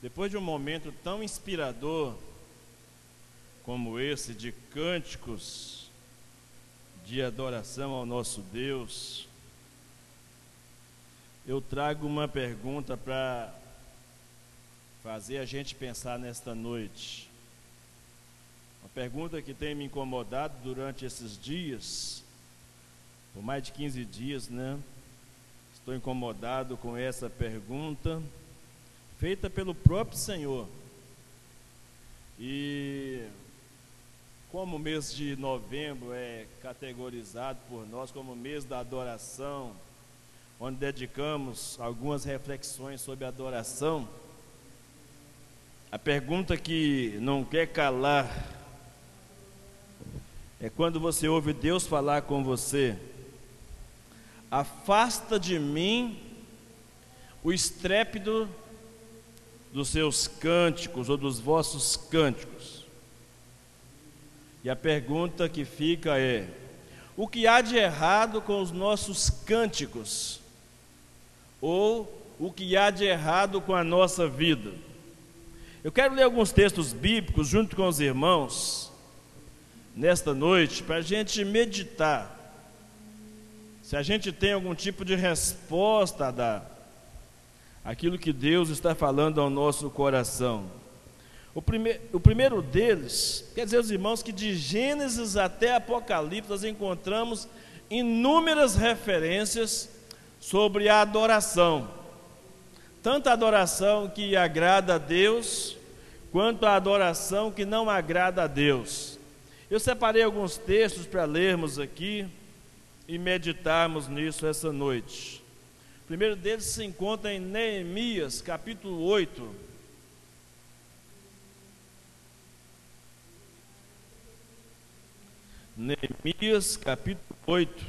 Depois de um momento tão inspirador como esse de cânticos de adoração ao nosso Deus, eu trago uma pergunta para fazer a gente pensar nesta noite. Uma pergunta que tem me incomodado durante esses dias, por mais de 15 dias, né? Estou incomodado com essa pergunta, feita pelo próprio Senhor. E como o mês de novembro é categorizado por nós como mês da adoração, onde dedicamos algumas reflexões sobre adoração, a pergunta que não quer calar é quando você ouve Deus falar com você: Afasta de mim o estrépito dos seus cânticos ou dos vossos cânticos. E a pergunta que fica é: o que há de errado com os nossos cânticos? Ou o que há de errado com a nossa vida? Eu quero ler alguns textos bíblicos junto com os irmãos nesta noite para a gente meditar. Se a gente tem algum tipo de resposta a dar, aquilo que Deus está falando ao nosso coração. O, prime o primeiro deles, quer dizer, os irmãos, que de Gênesis até Apocalipse nós encontramos inúmeras referências sobre a adoração tanto a adoração que agrada a Deus, quanto a adoração que não agrada a Deus. Eu separei alguns textos para lermos aqui e meditarmos nisso essa noite. Primeiro deles se encontra em Neemias, capítulo 8. Neemias, capítulo 8.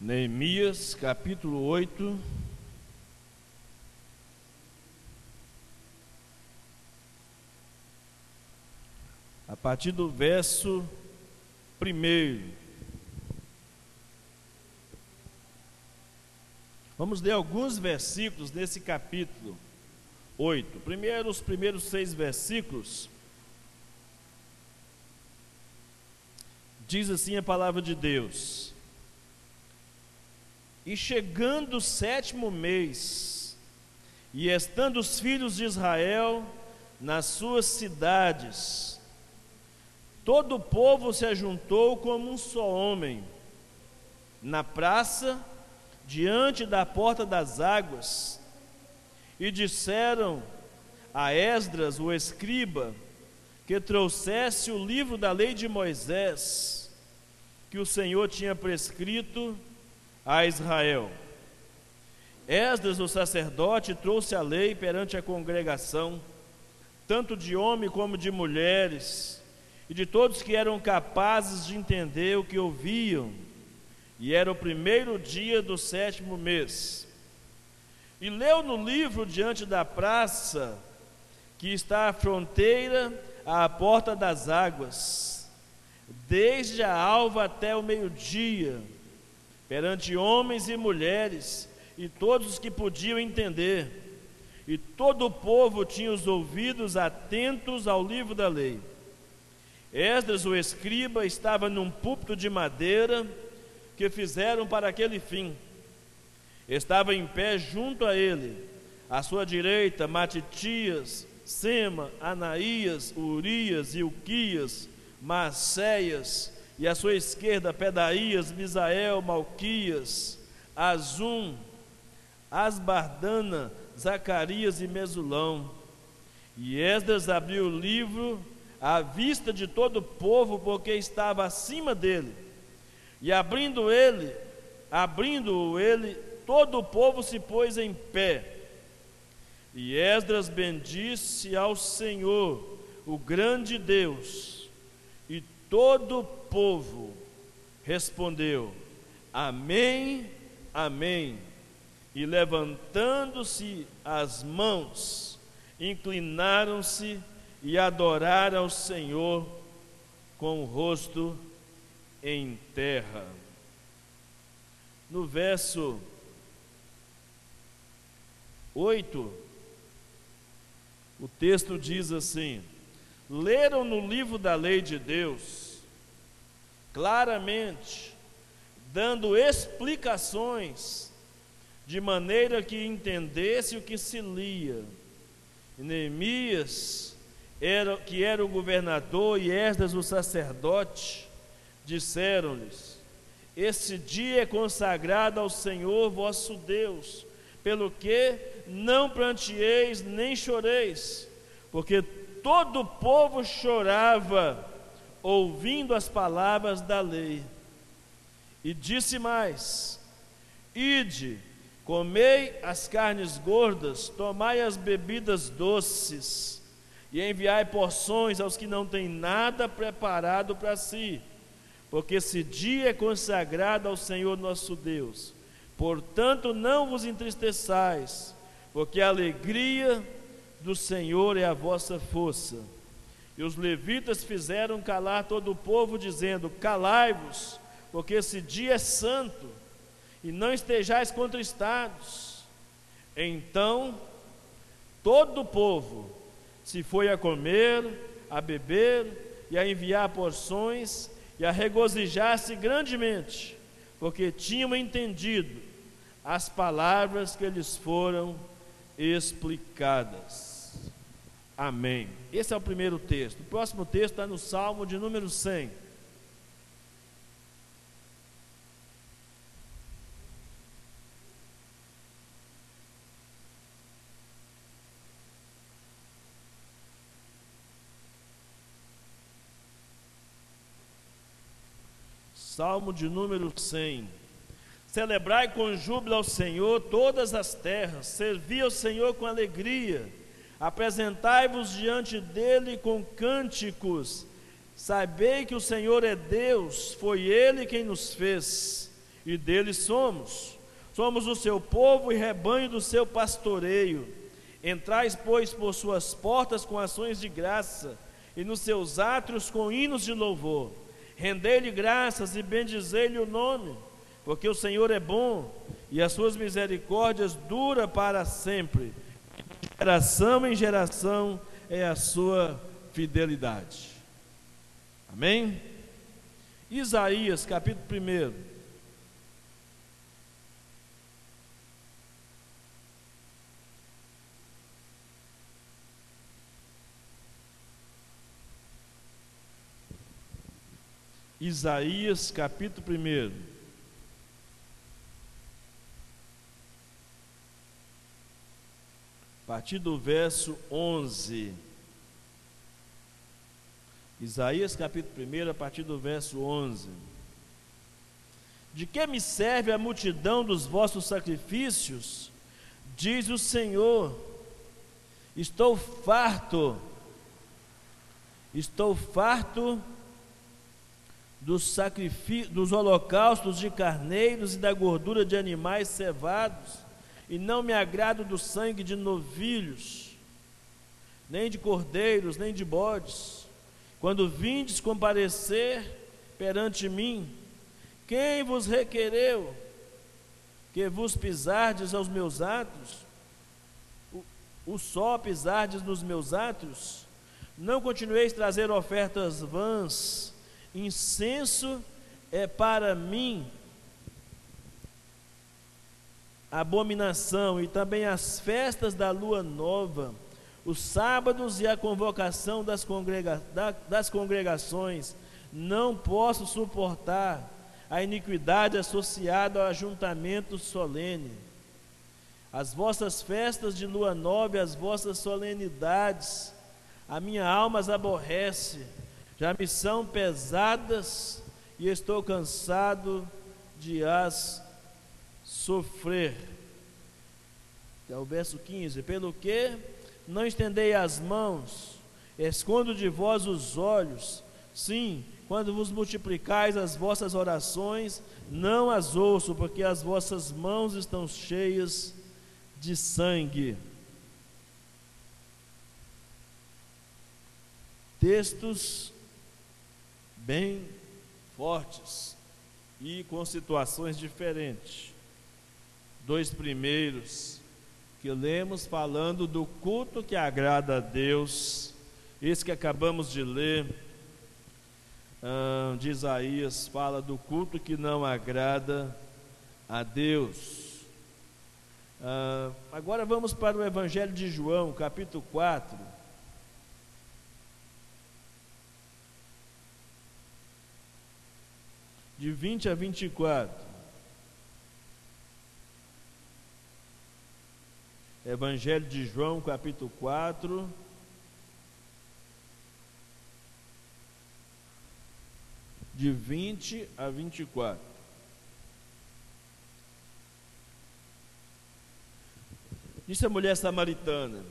Neemias capítulo 8. Partir do verso 1. Vamos ler alguns versículos nesse capítulo 8. Primeiro, os primeiros seis versículos. Diz assim a palavra de Deus. E chegando o sétimo mês, e estando os filhos de Israel nas suas cidades, todo o povo se ajuntou como um só homem, na praça, diante da porta das águas, e disseram a Esdras, o escriba, que trouxesse o livro da lei de Moisés, que o Senhor tinha prescrito a Israel. Esdras, o sacerdote, trouxe a lei perante a congregação, tanto de homens como de mulheres, e de todos que eram capazes de entender o que ouviam. E era o primeiro dia do sétimo mês. E leu no livro diante da praça, que está à fronteira, à porta das águas, desde a alva até o meio-dia perante homens e mulheres e todos os que podiam entender. E todo o povo tinha os ouvidos atentos ao livro da lei. Esdras, o escriba, estava num púlpito de madeira que fizeram para aquele fim. Estava em pé junto a ele, à sua direita, Matitias, Sema, Anaías, Urias, Ilquias, Maceias, e à sua esquerda Pedaías, Misael, Malquias, Azum, Asbardana, Zacarias e Mesulão. E Esdras abriu o livro à vista de todo o povo, porque estava acima dele. E abrindo ele, abrindo ele, todo o povo se pôs em pé. E Esdras bendisse ao Senhor, o grande Deus, e todo o povo respondeu: Amém, Amém. E levantando-se as mãos, inclinaram-se e adorar ao Senhor com o rosto em terra. No verso 8, o texto diz assim: Leram no livro da lei de Deus, claramente, dando explicações, de maneira que entendesse o que se lia. E Neemias, era, que era o governador, e Esdras o sacerdote, disseram-lhes: Esse dia é consagrado ao Senhor vosso Deus, pelo que não plantieis nem choreis, porque todo o povo chorava ouvindo as palavras da lei. E disse mais: Ide, comei as carnes gordas, tomai as bebidas doces, e enviai porções aos que não têm nada preparado para si porque esse dia é consagrado ao Senhor nosso Deus. Portanto, não vos entristeçais, porque a alegria do Senhor é a vossa força. E os levitas fizeram calar todo o povo, dizendo: Calai-vos, porque esse dia é santo, e não estejais contristados. Então, todo o povo se foi a comer, a beber e a enviar porções e a regozijar-se grandemente, porque tinham entendido as palavras que lhes foram explicadas. Amém. Esse é o primeiro texto. O próximo texto está no Salmo de número 100. Salmo de número 100. Celebrai com júbilo ao Senhor todas as terras, servi ao Senhor com alegria, apresentai-vos diante dele com cânticos. Sabei que o Senhor é Deus, foi Ele quem nos fez, e dele somos. Somos o seu povo e rebanho do seu pastoreio. Entrais, pois, por suas portas com ações de graça, e nos seus átrios com hinos de louvor Rendei-lhe graças e bendizei-lhe o nome, porque o Senhor é bom e as suas misericórdias dura para sempre. Geração em geração é a sua fidelidade. Amém? Isaías capítulo 1. Isaías capítulo 1. A partir do verso 11. Isaías capítulo 1, a partir do verso 11. De que me serve a multidão dos vossos sacrifícios? Diz o Senhor: Estou farto, estou farto dos, dos holocaustos de carneiros e da gordura de animais cevados, e não me agrado do sangue de novilhos, nem de cordeiros, nem de bodes. Quando vindes comparecer perante mim, quem vos requereu que vos pisardes aos meus atos? O, o só pisardes nos meus atos? Não continueis trazer ofertas vãs, Incenso é para mim abominação, e também as festas da lua nova, os sábados e a convocação das, congrega das congregações. Não posso suportar a iniquidade associada ao ajuntamento solene. As vossas festas de lua nova as vossas solenidades, a minha alma as aborrece já me são pesadas e estou cansado de as sofrer. É o verso 15: Pelo que não estendei as mãos, escondo de vós os olhos, sim, quando vos multiplicais as vossas orações, não as ouço, porque as vossas mãos estão cheias de sangue. textos bem fortes e com situações diferentes. Dois primeiros que lemos falando do culto que agrada a Deus, esse que acabamos de ler, ah, de Isaías, fala do culto que não agrada a Deus. Ah, agora vamos para o Evangelho de João, capítulo 4. De 20 a 24. Evangelho de João, capítulo 4. De 20 a 24. Disse a mulher samaritana: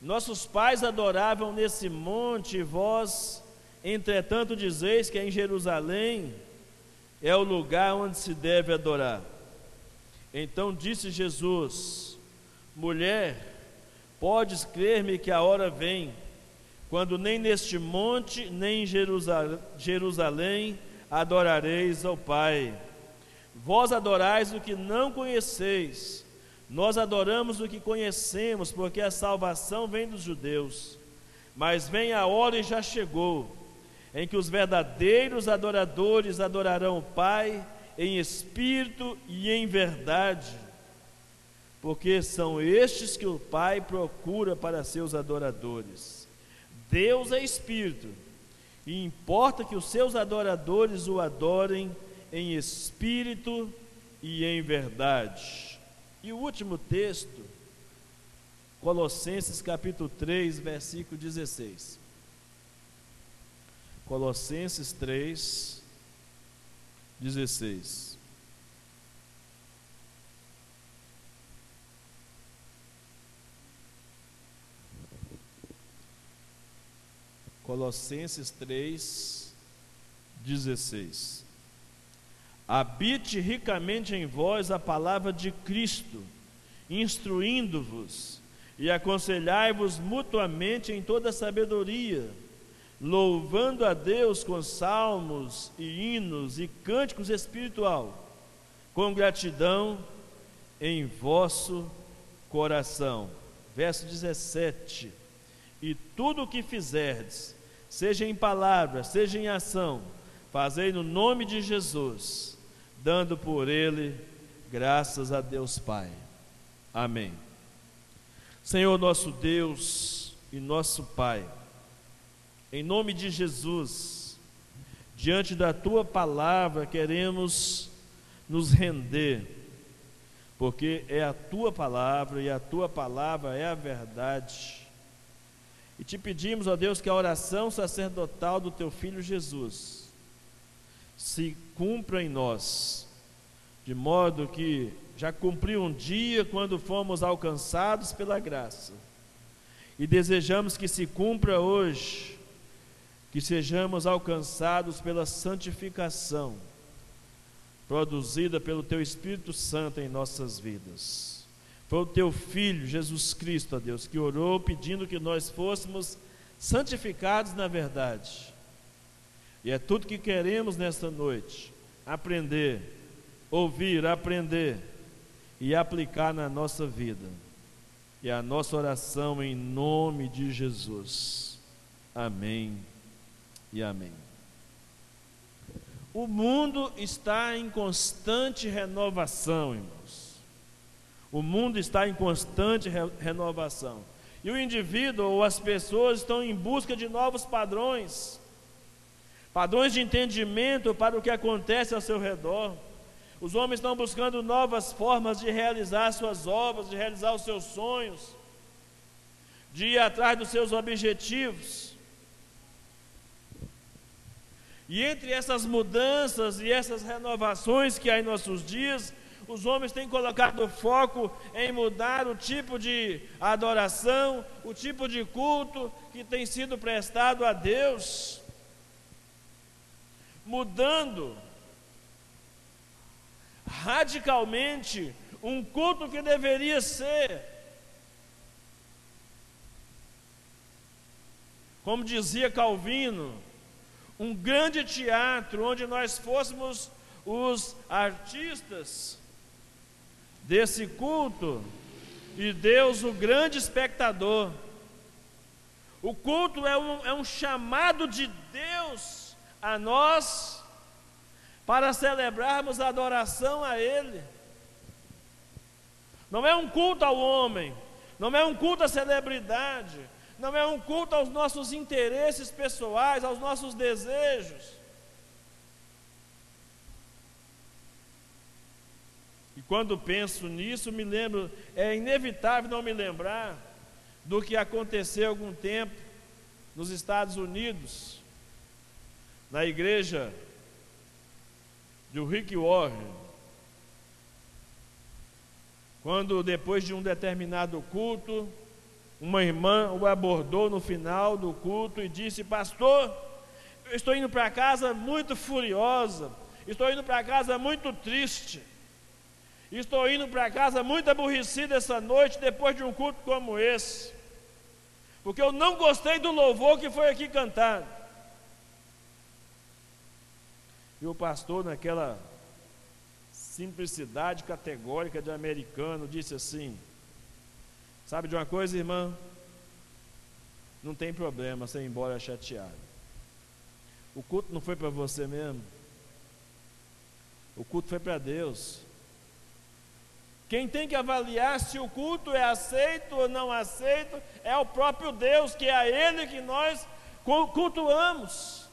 Nossos pais adoravam nesse monte, e vós, entretanto, dizeis que é em Jerusalém é o lugar onde se deve adorar. Então disse Jesus: Mulher, podes crer-me que a hora vem, quando nem neste monte, nem em Jerusalém adorareis ao Pai. Vós adorais o que não conheceis, nós adoramos o que conhecemos, porque a salvação vem dos judeus. Mas vem a hora e já chegou, em que os verdadeiros adoradores adorarão o Pai em espírito e em verdade porque são estes que o Pai procura para seus adoradores. Deus é Espírito, e importa que os seus adoradores o adorem em espírito e em verdade. E o último texto, Colossenses capítulo 3, versículo 16. Colossenses 3, 16. Colossenses 3, 16. Habite ricamente em vós a palavra de Cristo, instruindo-vos e aconselhai-vos mutuamente em toda sabedoria, louvando a Deus com salmos e hinos e cânticos espiritual, com gratidão em vosso coração. Verso 17. E tudo o que fizerdes, seja em palavra, seja em ação, fazei no nome de Jesus, dando por ele graças a Deus Pai. Amém. Senhor nosso Deus e nosso Pai, em nome de Jesus, diante da tua palavra queremos nos render, porque é a tua palavra e a tua palavra é a verdade. E te pedimos, ó Deus, que a oração sacerdotal do teu filho Jesus se cumpra em nós, de modo que já cumpriu um dia quando fomos alcançados pela graça. E desejamos que se cumpra hoje, que sejamos alcançados pela santificação produzida pelo teu Espírito Santo em nossas vidas. Foi o teu filho, Jesus Cristo, ó Deus, que orou pedindo que nós fôssemos santificados na verdade. E é tudo que queremos nesta noite: aprender, ouvir, aprender e aplicar na nossa vida. E a nossa oração em nome de Jesus. Amém e amém. O mundo está em constante renovação, irmãos. O mundo está em constante re renovação. E o indivíduo ou as pessoas estão em busca de novos padrões, padrões de entendimento para o que acontece ao seu redor. Os homens estão buscando novas formas de realizar suas obras, de realizar os seus sonhos, de ir atrás dos seus objetivos. E entre essas mudanças e essas renovações que há em nossos dias, os homens têm colocado foco em mudar o tipo de adoração, o tipo de culto que tem sido prestado a Deus, mudando radicalmente um culto que deveria ser como dizia Calvino, um grande teatro onde nós fôssemos os artistas desse culto e Deus o grande espectador. O culto é um, é um chamado de Deus a nós para celebrarmos a adoração a Ele. Não é um culto ao homem, não é um culto à celebridade, não é um culto aos nossos interesses pessoais, aos nossos desejos. E quando penso nisso, me lembro, é inevitável não me lembrar do que aconteceu algum tempo nos Estados Unidos, na igreja de Rick Warren, quando depois de um determinado culto, uma irmã o abordou no final do culto e disse: Pastor, eu estou indo para casa muito furiosa, estou indo para casa muito triste, estou indo para casa muito aborrecida essa noite depois de um culto como esse, porque eu não gostei do louvor que foi aqui cantado. E o pastor, naquela simplicidade categórica de americano, disse assim: Sabe de uma coisa, irmã? Não tem problema você ir embora chateado. O culto não foi para você mesmo. O culto foi para Deus. Quem tem que avaliar se o culto é aceito ou não aceito é o próprio Deus, que é a Ele que nós cultuamos,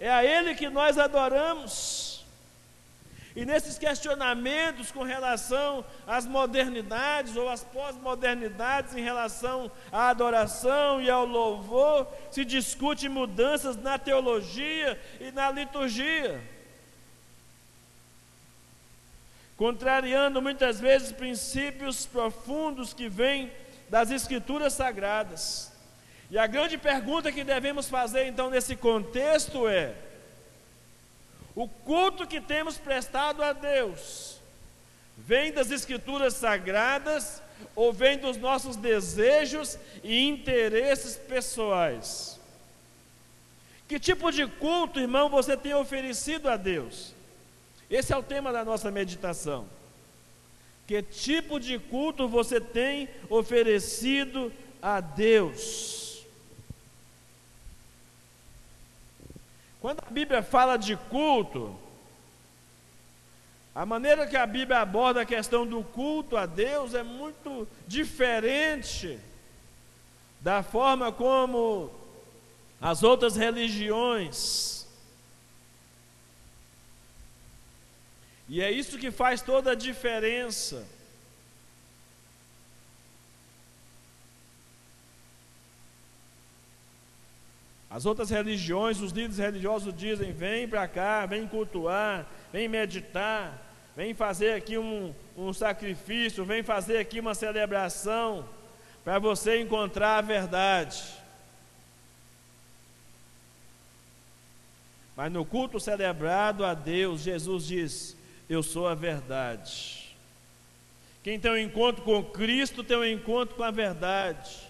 é a Ele que nós adoramos. E nesses questionamentos com relação às modernidades ou às pós-modernidades em relação à adoração e ao louvor, se discute mudanças na teologia e na liturgia. Contrariando muitas vezes princípios profundos que vêm das Escrituras Sagradas. E a grande pergunta que devemos fazer então nesse contexto é: o culto que temos prestado a Deus vem das Escrituras Sagradas ou vem dos nossos desejos e interesses pessoais? Que tipo de culto, irmão, você tem oferecido a Deus? Esse é o tema da nossa meditação. Que tipo de culto você tem oferecido a Deus? Quando a Bíblia fala de culto, a maneira que a Bíblia aborda a questão do culto a Deus é muito diferente da forma como as outras religiões. E é isso que faz toda a diferença. As outras religiões, os líderes religiosos dizem: vem para cá, vem cultuar, vem meditar, vem fazer aqui um, um sacrifício, vem fazer aqui uma celebração, para você encontrar a verdade. Mas no culto celebrado a Deus, Jesus diz: Eu sou a verdade. Quem tem um encontro com Cristo tem um encontro com a verdade.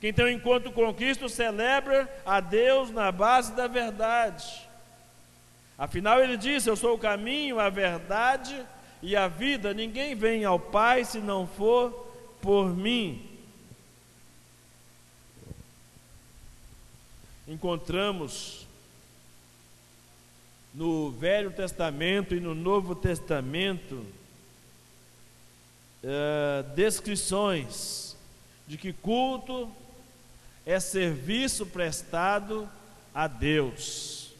Quem tem um encontro com Cristo celebra a Deus na base da verdade. Afinal, ele diz: Eu sou o caminho, a verdade e a vida. Ninguém vem ao Pai se não for por mim. Encontramos no Velho Testamento e no Novo Testamento uh, descrições de que culto é serviço prestado a Deus.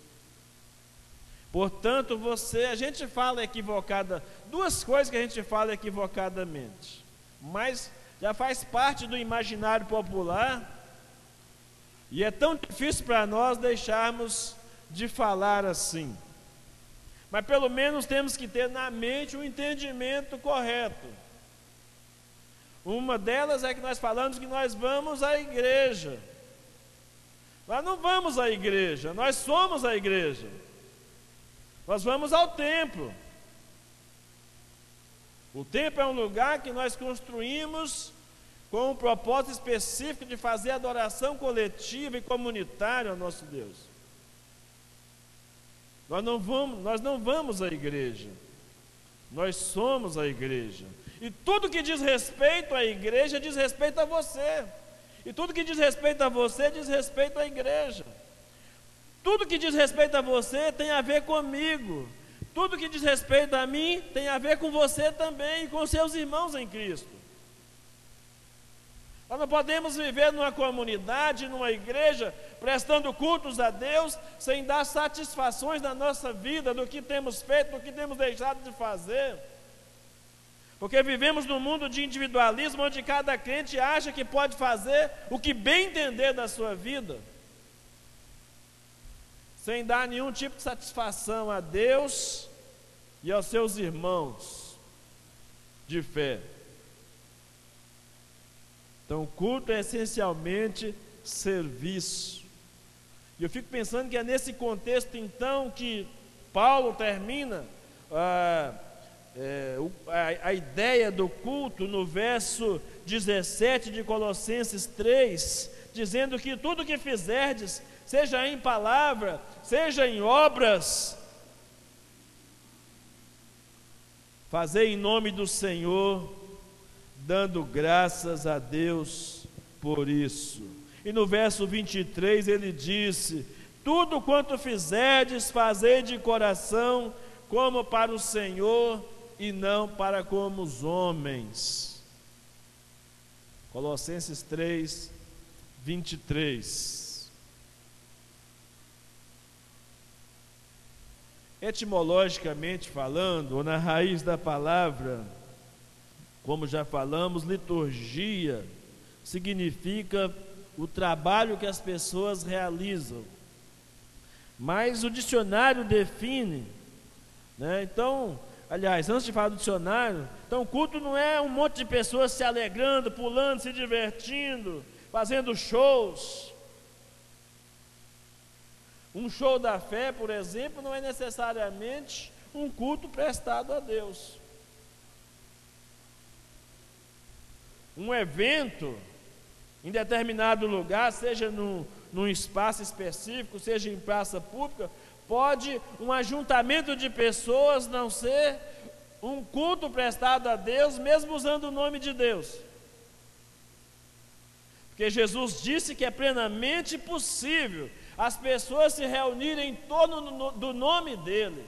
Portanto, você, a gente fala equivocada, duas coisas que a gente fala equivocadamente, mas já faz parte do imaginário popular, e é tão difícil para nós deixarmos de falar assim. Mas pelo menos temos que ter na mente o um entendimento correto. Uma delas é que nós falamos que nós vamos à igreja. Nós não vamos à igreja, nós somos a igreja. Nós vamos ao templo. O templo é um lugar que nós construímos com um propósito específico de fazer adoração coletiva e comunitária ao nosso Deus. Nós não vamos, nós não vamos à igreja. Nós somos a igreja. E tudo que diz respeito à igreja diz respeito a você. E tudo que diz respeito a você diz respeito à igreja. Tudo que diz respeito a você tem a ver comigo. Tudo que diz respeito a mim tem a ver com você também e com seus irmãos em Cristo. Nós não podemos viver numa comunidade, numa igreja, prestando cultos a Deus, sem dar satisfações na nossa vida do que temos feito, do que temos deixado de fazer. Porque vivemos num mundo de individualismo, onde cada crente acha que pode fazer o que bem entender da sua vida, sem dar nenhum tipo de satisfação a Deus e aos seus irmãos de fé. Então, o culto é essencialmente serviço. E eu fico pensando que é nesse contexto, então, que Paulo termina ah, é, a, a ideia do culto no verso 17 de Colossenses 3, dizendo que tudo que fizerdes, seja em palavra, seja em obras, fazei em nome do Senhor, dando graças a Deus por isso. E no verso 23 ele disse: Tudo quanto fizerdes, fazei de coração, como para o Senhor e não para como os homens. Colossenses 3, 23. Etimologicamente falando, ou na raiz da palavra, como já falamos, liturgia significa o trabalho que as pessoas realizam. Mas o dicionário define, né? Então, aliás, antes de falar do dicionário, então culto não é um monte de pessoas se alegrando, pulando, se divertindo, fazendo shows. Um show da fé, por exemplo, não é necessariamente um culto prestado a Deus. um evento em determinado lugar, seja num, num espaço específico, seja em praça pública, pode um ajuntamento de pessoas não ser um culto prestado a Deus, mesmo usando o nome de Deus. Porque Jesus disse que é plenamente possível as pessoas se reunirem em torno do nome dEle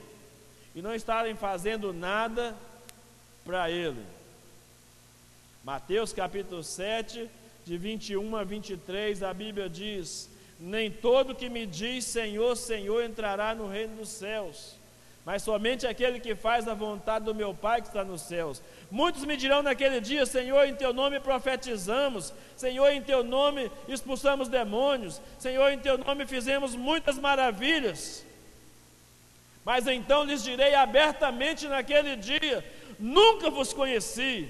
e não estarem fazendo nada para Ele. Mateus capítulo 7, de 21 a 23, a Bíblia diz: Nem todo que me diz Senhor, Senhor entrará no reino dos céus, mas somente aquele que faz a vontade do meu Pai que está nos céus. Muitos me dirão naquele dia: Senhor, em teu nome profetizamos, Senhor, em teu nome expulsamos demônios, Senhor, em teu nome fizemos muitas maravilhas. Mas então lhes direi abertamente naquele dia: Nunca vos conheci.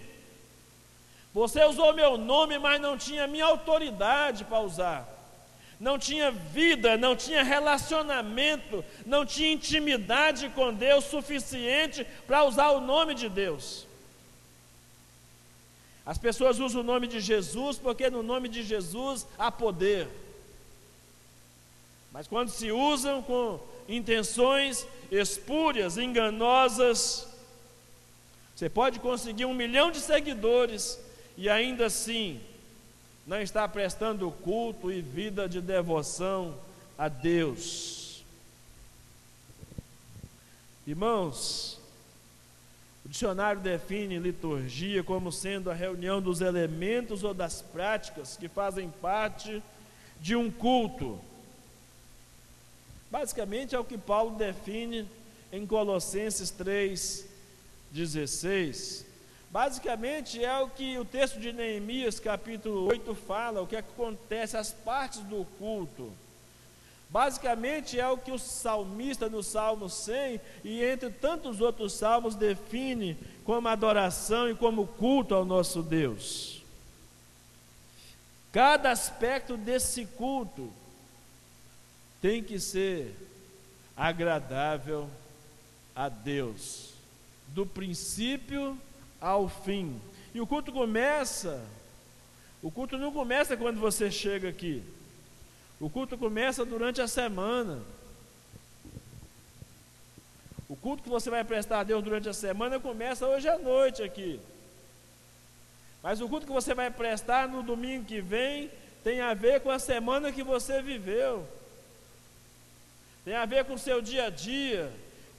Você usou meu nome, mas não tinha minha autoridade para usar. Não tinha vida, não tinha relacionamento, não tinha intimidade com Deus suficiente para usar o nome de Deus. As pessoas usam o nome de Jesus porque no nome de Jesus há poder. Mas quando se usam com intenções espúrias, enganosas, você pode conseguir um milhão de seguidores, e ainda assim não está prestando culto e vida de devoção a Deus. Irmãos, o dicionário define liturgia como sendo a reunião dos elementos ou das práticas que fazem parte de um culto. Basicamente é o que Paulo define em Colossenses 3, 16. Basicamente é o que o texto de Neemias, capítulo 8, fala, o que acontece, as partes do culto. Basicamente é o que o salmista no Salmo 100 e entre tantos outros salmos define como adoração e como culto ao nosso Deus. Cada aspecto desse culto tem que ser agradável a Deus, do princípio ao fim. E o culto começa O culto não começa quando você chega aqui. O culto começa durante a semana. O culto que você vai prestar a Deus durante a semana começa hoje à noite aqui. Mas o culto que você vai prestar no domingo que vem tem a ver com a semana que você viveu. Tem a ver com o seu dia a dia,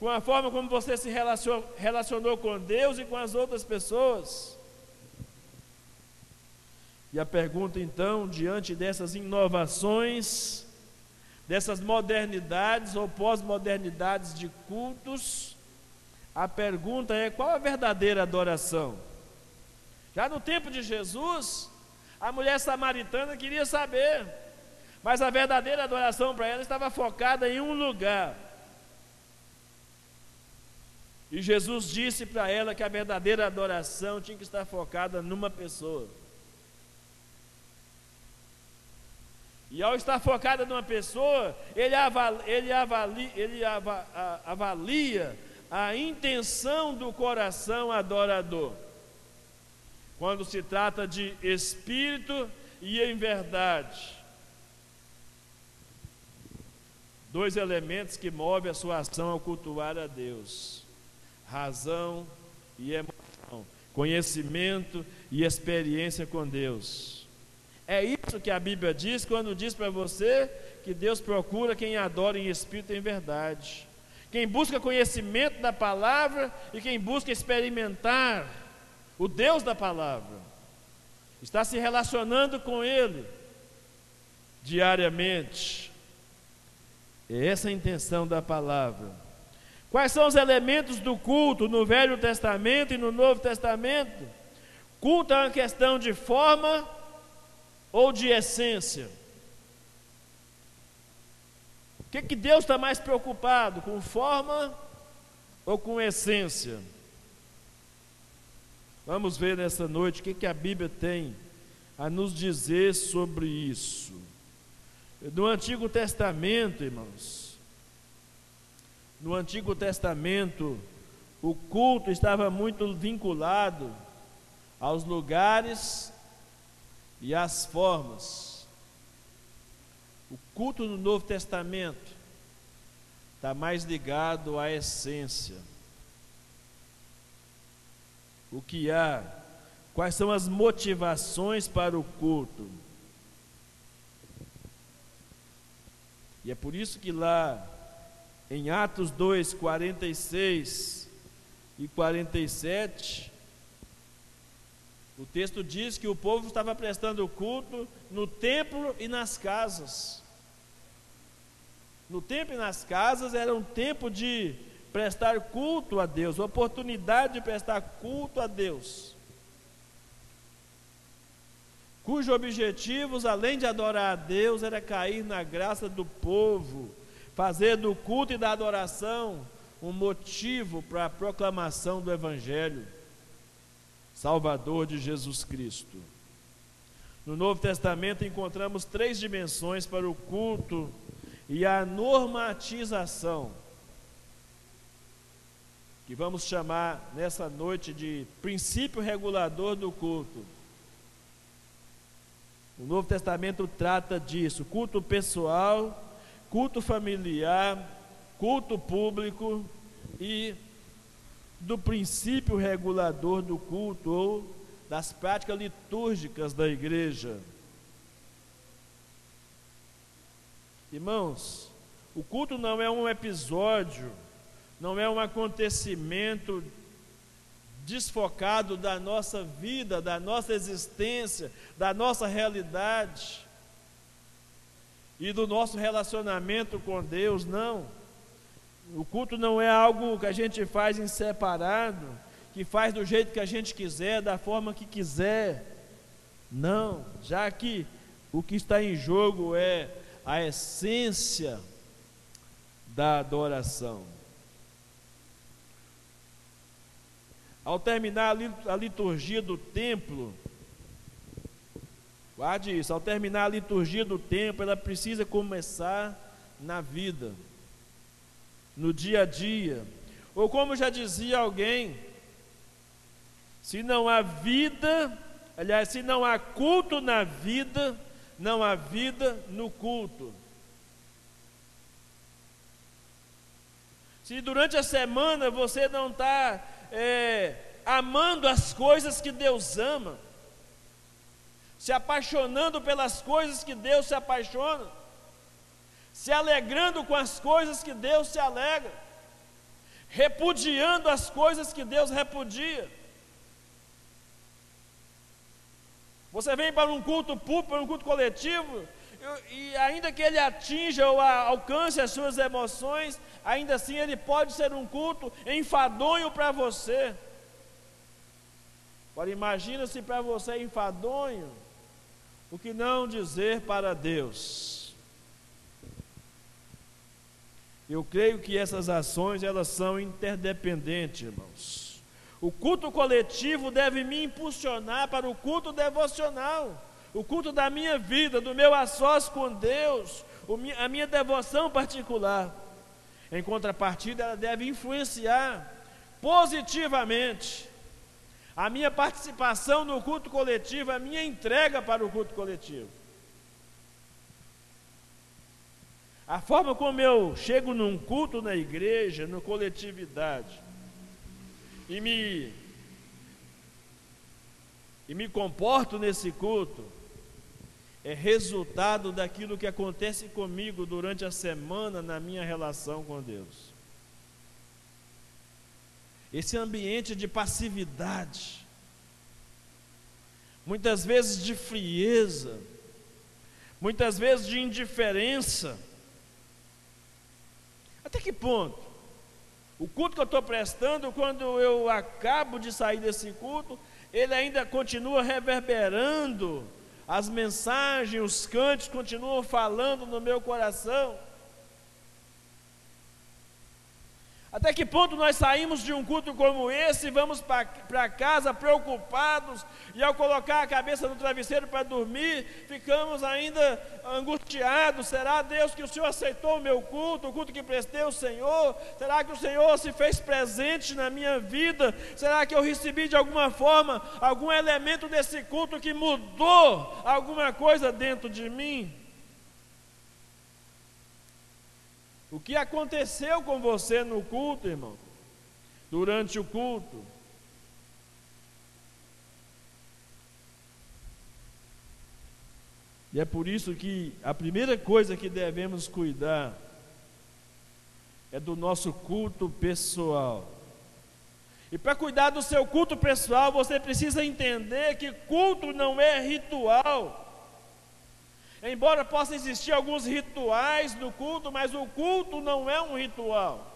com a forma como você se relacionou, com Deus e com as outras pessoas. E a pergunta então, diante dessas inovações, dessas modernidades ou pós-modernidades de cultos, a pergunta é: qual a verdadeira adoração? Já no tempo de Jesus, a mulher samaritana queria saber, mas a verdadeira adoração para ela estava focada em um lugar. E Jesus disse para ela que a verdadeira adoração tinha que estar focada numa pessoa. E ao estar focada numa pessoa, ele avalia, ele avalia, ele avalia a intenção do coração adorador. Quando se trata de espírito e em verdade. Dois elementos que movem a sua ação ao cultuar a Deus: razão e emoção, conhecimento e experiência com Deus. É isso que a Bíblia diz quando diz para você que Deus procura quem adora em espírito e em verdade. Quem busca conhecimento da palavra e quem busca experimentar o Deus da palavra. Está se relacionando com Ele diariamente. É essa a intenção da palavra. Quais são os elementos do culto no Velho Testamento e no Novo Testamento? Culto é uma questão de forma ou de essência? O que, que Deus está mais preocupado? Com forma ou com essência? Vamos ver nessa noite o que, que a Bíblia tem a nos dizer sobre isso. No Antigo Testamento, irmãos, no Antigo Testamento, o culto estava muito vinculado aos lugares e as formas. O culto no Novo Testamento está mais ligado à essência. O que há? Quais são as motivações para o culto? E é por isso que lá em Atos 2, 46 e 47, o texto diz que o povo estava prestando culto no templo e nas casas. No templo e nas casas era um tempo de prestar culto a Deus, oportunidade de prestar culto a Deus. Cujos objetivos, além de adorar a Deus, era cair na graça do povo, fazer do culto e da adoração um motivo para a proclamação do Evangelho. Salvador de Jesus Cristo. No Novo Testamento encontramos três dimensões para o culto e a normatização, que vamos chamar nessa noite de princípio regulador do culto. O Novo Testamento trata disso: culto pessoal, culto familiar, culto público e do princípio regulador do culto ou das práticas litúrgicas da igreja. Irmãos, o culto não é um episódio, não é um acontecimento desfocado da nossa vida, da nossa existência, da nossa realidade e do nosso relacionamento com Deus, não. O culto não é algo que a gente faz em separado, que faz do jeito que a gente quiser, da forma que quiser. Não, já que o que está em jogo é a essência da adoração. Ao terminar a liturgia do templo, guarde isso, ao terminar a liturgia do templo, ela precisa começar na vida no dia a dia. Ou como já dizia alguém, se não há vida aliás, se não há culto na vida, não há vida no culto. Se durante a semana você não está é, amando as coisas que Deus ama, se apaixonando pelas coisas que Deus se apaixona, se alegrando com as coisas que Deus se alegra, repudiando as coisas que Deus repudia. Você vem para um culto público, para um culto coletivo, e ainda que ele atinja ou alcance as suas emoções, ainda assim ele pode ser um culto enfadonho para você. Agora imagina se para você é enfadonho, o que não dizer para Deus? Eu creio que essas ações elas são interdependentes, irmãos. O culto coletivo deve me impulsionar para o culto devocional, o culto da minha vida, do meu a sós com Deus, a minha devoção particular. Em contrapartida, ela deve influenciar positivamente a minha participação no culto coletivo, a minha entrega para o culto coletivo. A forma como eu chego num culto na igreja, na coletividade, e me, e me comporto nesse culto, é resultado daquilo que acontece comigo durante a semana na minha relação com Deus esse ambiente de passividade, muitas vezes de frieza, muitas vezes de indiferença. Até que ponto? O culto que eu estou prestando, quando eu acabo de sair desse culto, ele ainda continua reverberando, as mensagens, os cantos continuam falando no meu coração. Até que ponto nós saímos de um culto como esse e vamos para casa preocupados e ao colocar a cabeça no travesseiro para dormir, ficamos ainda angustiados. Será Deus que o Senhor aceitou o meu culto, o culto que prestei ao Senhor? Será que o Senhor se fez presente na minha vida? Será que eu recebi de alguma forma algum elemento desse culto que mudou alguma coisa dentro de mim? O que aconteceu com você no culto, irmão? Durante o culto? E é por isso que a primeira coisa que devemos cuidar é do nosso culto pessoal. E para cuidar do seu culto pessoal, você precisa entender que culto não é ritual. Embora possa existir alguns rituais no culto, mas o culto não é um ritual.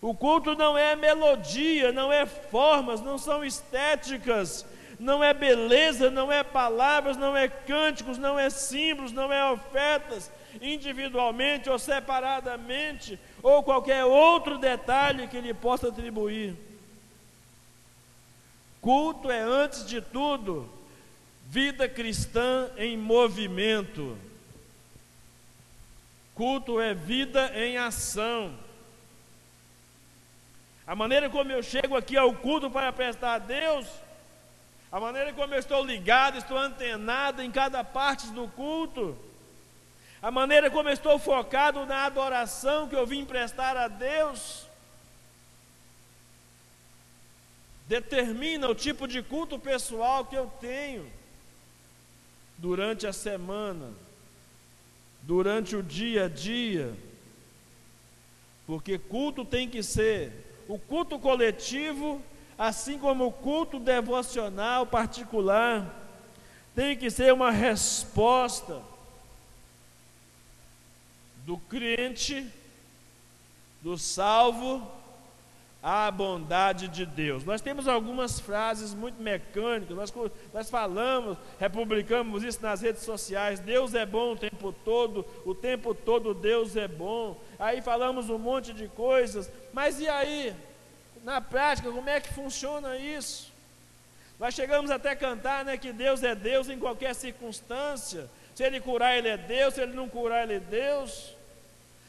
O culto não é melodia, não é formas, não são estéticas, não é beleza, não é palavras, não é cânticos, não é símbolos, não é ofertas, individualmente ou separadamente, ou qualquer outro detalhe que lhe possa atribuir. Culto é, antes de tudo, Vida cristã em movimento. Culto é vida em ação. A maneira como eu chego aqui ao culto para prestar a Deus, a maneira como eu estou ligado, estou antenado em cada parte do culto, a maneira como eu estou focado na adoração que eu vim prestar a Deus, determina o tipo de culto pessoal que eu tenho durante a semana, durante o dia a dia, porque culto tem que ser o culto coletivo, assim como o culto devocional particular, tem que ser uma resposta do crente, do salvo, a bondade de Deus. Nós temos algumas frases muito mecânicas, nós, nós falamos, republicamos isso nas redes sociais, Deus é bom o tempo todo, o tempo todo Deus é bom. Aí falamos um monte de coisas, mas e aí? Na prática, como é que funciona isso? Nós chegamos até a cantar né, que Deus é Deus em qualquer circunstância. Se Ele curar, Ele é Deus, se Ele não curar, Ele é Deus.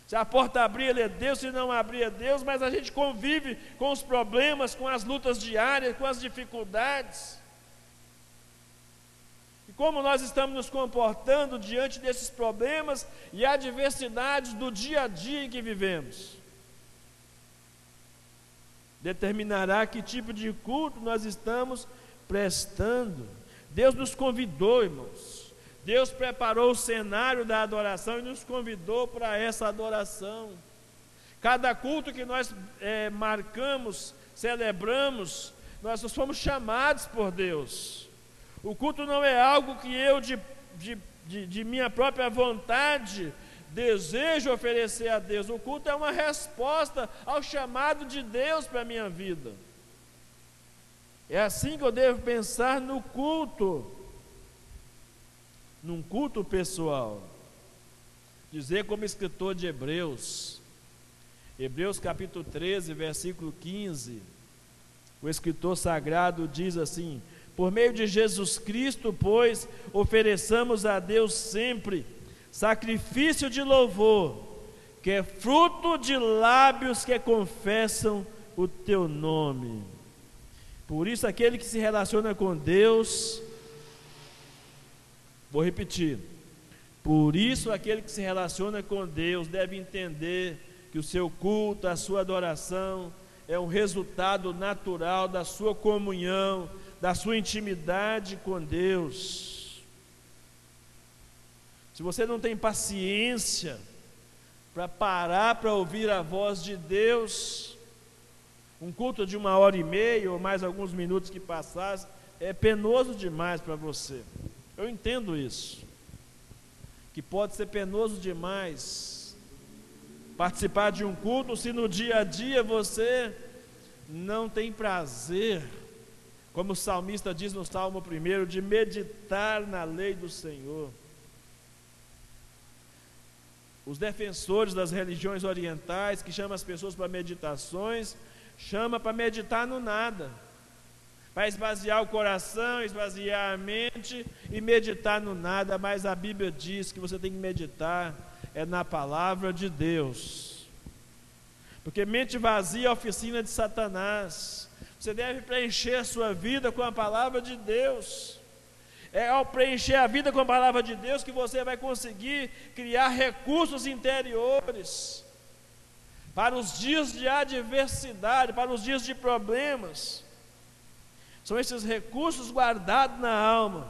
Se a porta abrir, ele é Deus, se não abrir, é Deus, mas a gente convive com os problemas, com as lutas diárias, com as dificuldades. como nós estamos nos comportando diante desses problemas e adversidades do dia a dia em que vivemos. Determinará que tipo de culto nós estamos prestando. Deus nos convidou, irmãos. Deus preparou o cenário da adoração e nos convidou para essa adoração. Cada culto que nós é, marcamos, celebramos, nós fomos chamados por Deus. O culto não é algo que eu, de, de, de, de minha própria vontade, desejo oferecer a Deus. O culto é uma resposta ao chamado de Deus para a minha vida. É assim que eu devo pensar no culto, num culto pessoal. Dizer como escritor de Hebreus, Hebreus capítulo 13, versículo 15, o escritor sagrado diz assim: Por meio de Jesus Cristo, pois, ofereçamos a Deus sempre sacrifício de louvor, que é fruto de lábios que confessam o teu nome. Por isso, aquele que se relaciona com Deus, vou repetir, por isso, aquele que se relaciona com Deus deve entender que o seu culto, a sua adoração é um resultado natural da sua comunhão, da sua intimidade com Deus. Se você não tem paciência para parar para ouvir a voz de Deus, um culto de uma hora e meia ou mais alguns minutos que passassem, é penoso demais para você. Eu entendo isso. Que pode ser penoso demais participar de um culto se no dia a dia você não tem prazer, como o salmista diz no Salmo 1, de meditar na lei do Senhor. Os defensores das religiões orientais, que chamam as pessoas para meditações, chama para meditar no nada, para esvaziar o coração, esvaziar a mente e meditar no nada, mas a Bíblia diz que você tem que meditar é na palavra de Deus. Porque mente vazia é oficina de Satanás. Você deve preencher a sua vida com a palavra de Deus. É ao preencher a vida com a palavra de Deus que você vai conseguir criar recursos interiores para os dias de adversidade, para os dias de problemas. São esses recursos guardados na alma.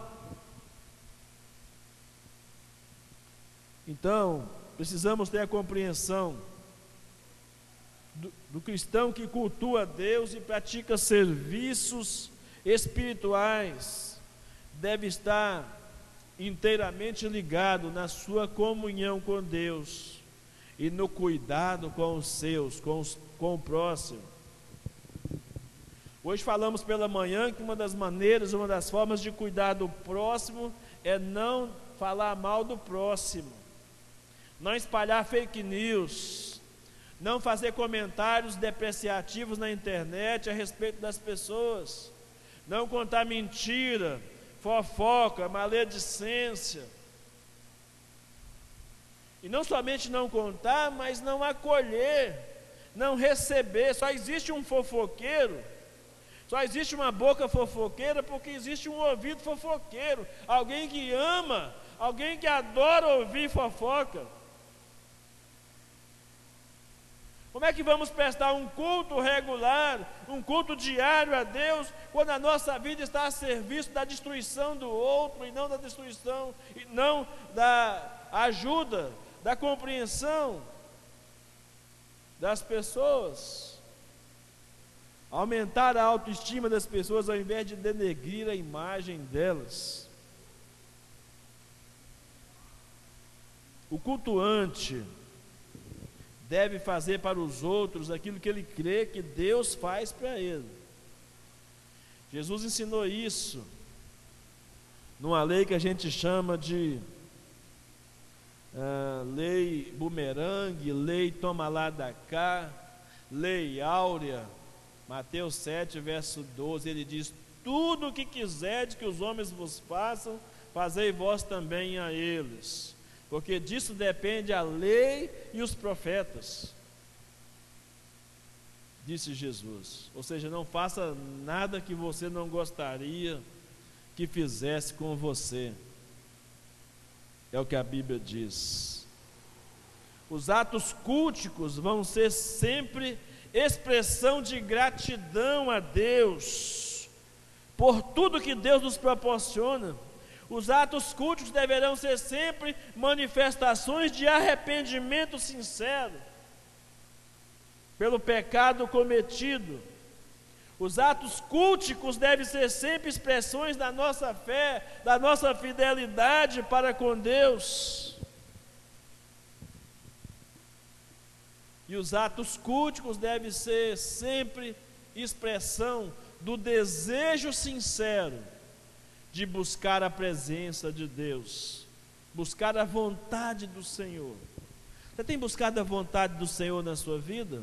Então, precisamos ter a compreensão do, do cristão que cultua Deus e pratica serviços espirituais, deve estar inteiramente ligado na sua comunhão com Deus e no cuidado com os seus, com, os, com o próximo. Hoje falamos pela manhã que uma das maneiras, uma das formas de cuidar do próximo é não falar mal do próximo não espalhar fake news, não fazer comentários depreciativos na internet a respeito das pessoas, não contar mentira, fofoca, maledicência. E não somente não contar, mas não acolher, não receber. Só existe um fofoqueiro, só existe uma boca fofoqueira porque existe um ouvido fofoqueiro. Alguém que ama, alguém que adora ouvir fofoca. Como é que vamos prestar um culto regular, um culto diário a Deus, quando a nossa vida está a serviço da destruição do outro e não da destruição, e não da ajuda, da compreensão das pessoas? Aumentar a autoestima das pessoas ao invés de denegrir a imagem delas. O cultuante deve fazer para os outros aquilo que ele crê que Deus faz para ele. Jesus ensinou isso numa lei que a gente chama de uh, lei bumerangue, lei toma lá da cá, lei áurea. Mateus 7, verso 12, ele diz: Tudo o que quiserdes que os homens vos façam, fazei vós também a eles porque disso depende a lei e os profetas. Disse Jesus. Ou seja, não faça nada que você não gostaria que fizesse com você. É o que a Bíblia diz. Os atos culticos vão ser sempre expressão de gratidão a Deus por tudo que Deus nos proporciona. Os atos cultos deverão ser sempre manifestações de arrependimento sincero pelo pecado cometido. Os atos culticos devem ser sempre expressões da nossa fé, da nossa fidelidade para com Deus. E os atos culticos devem ser sempre expressão do desejo sincero de buscar a presença de Deus, buscar a vontade do Senhor. Você tem buscado a vontade do Senhor na sua vida?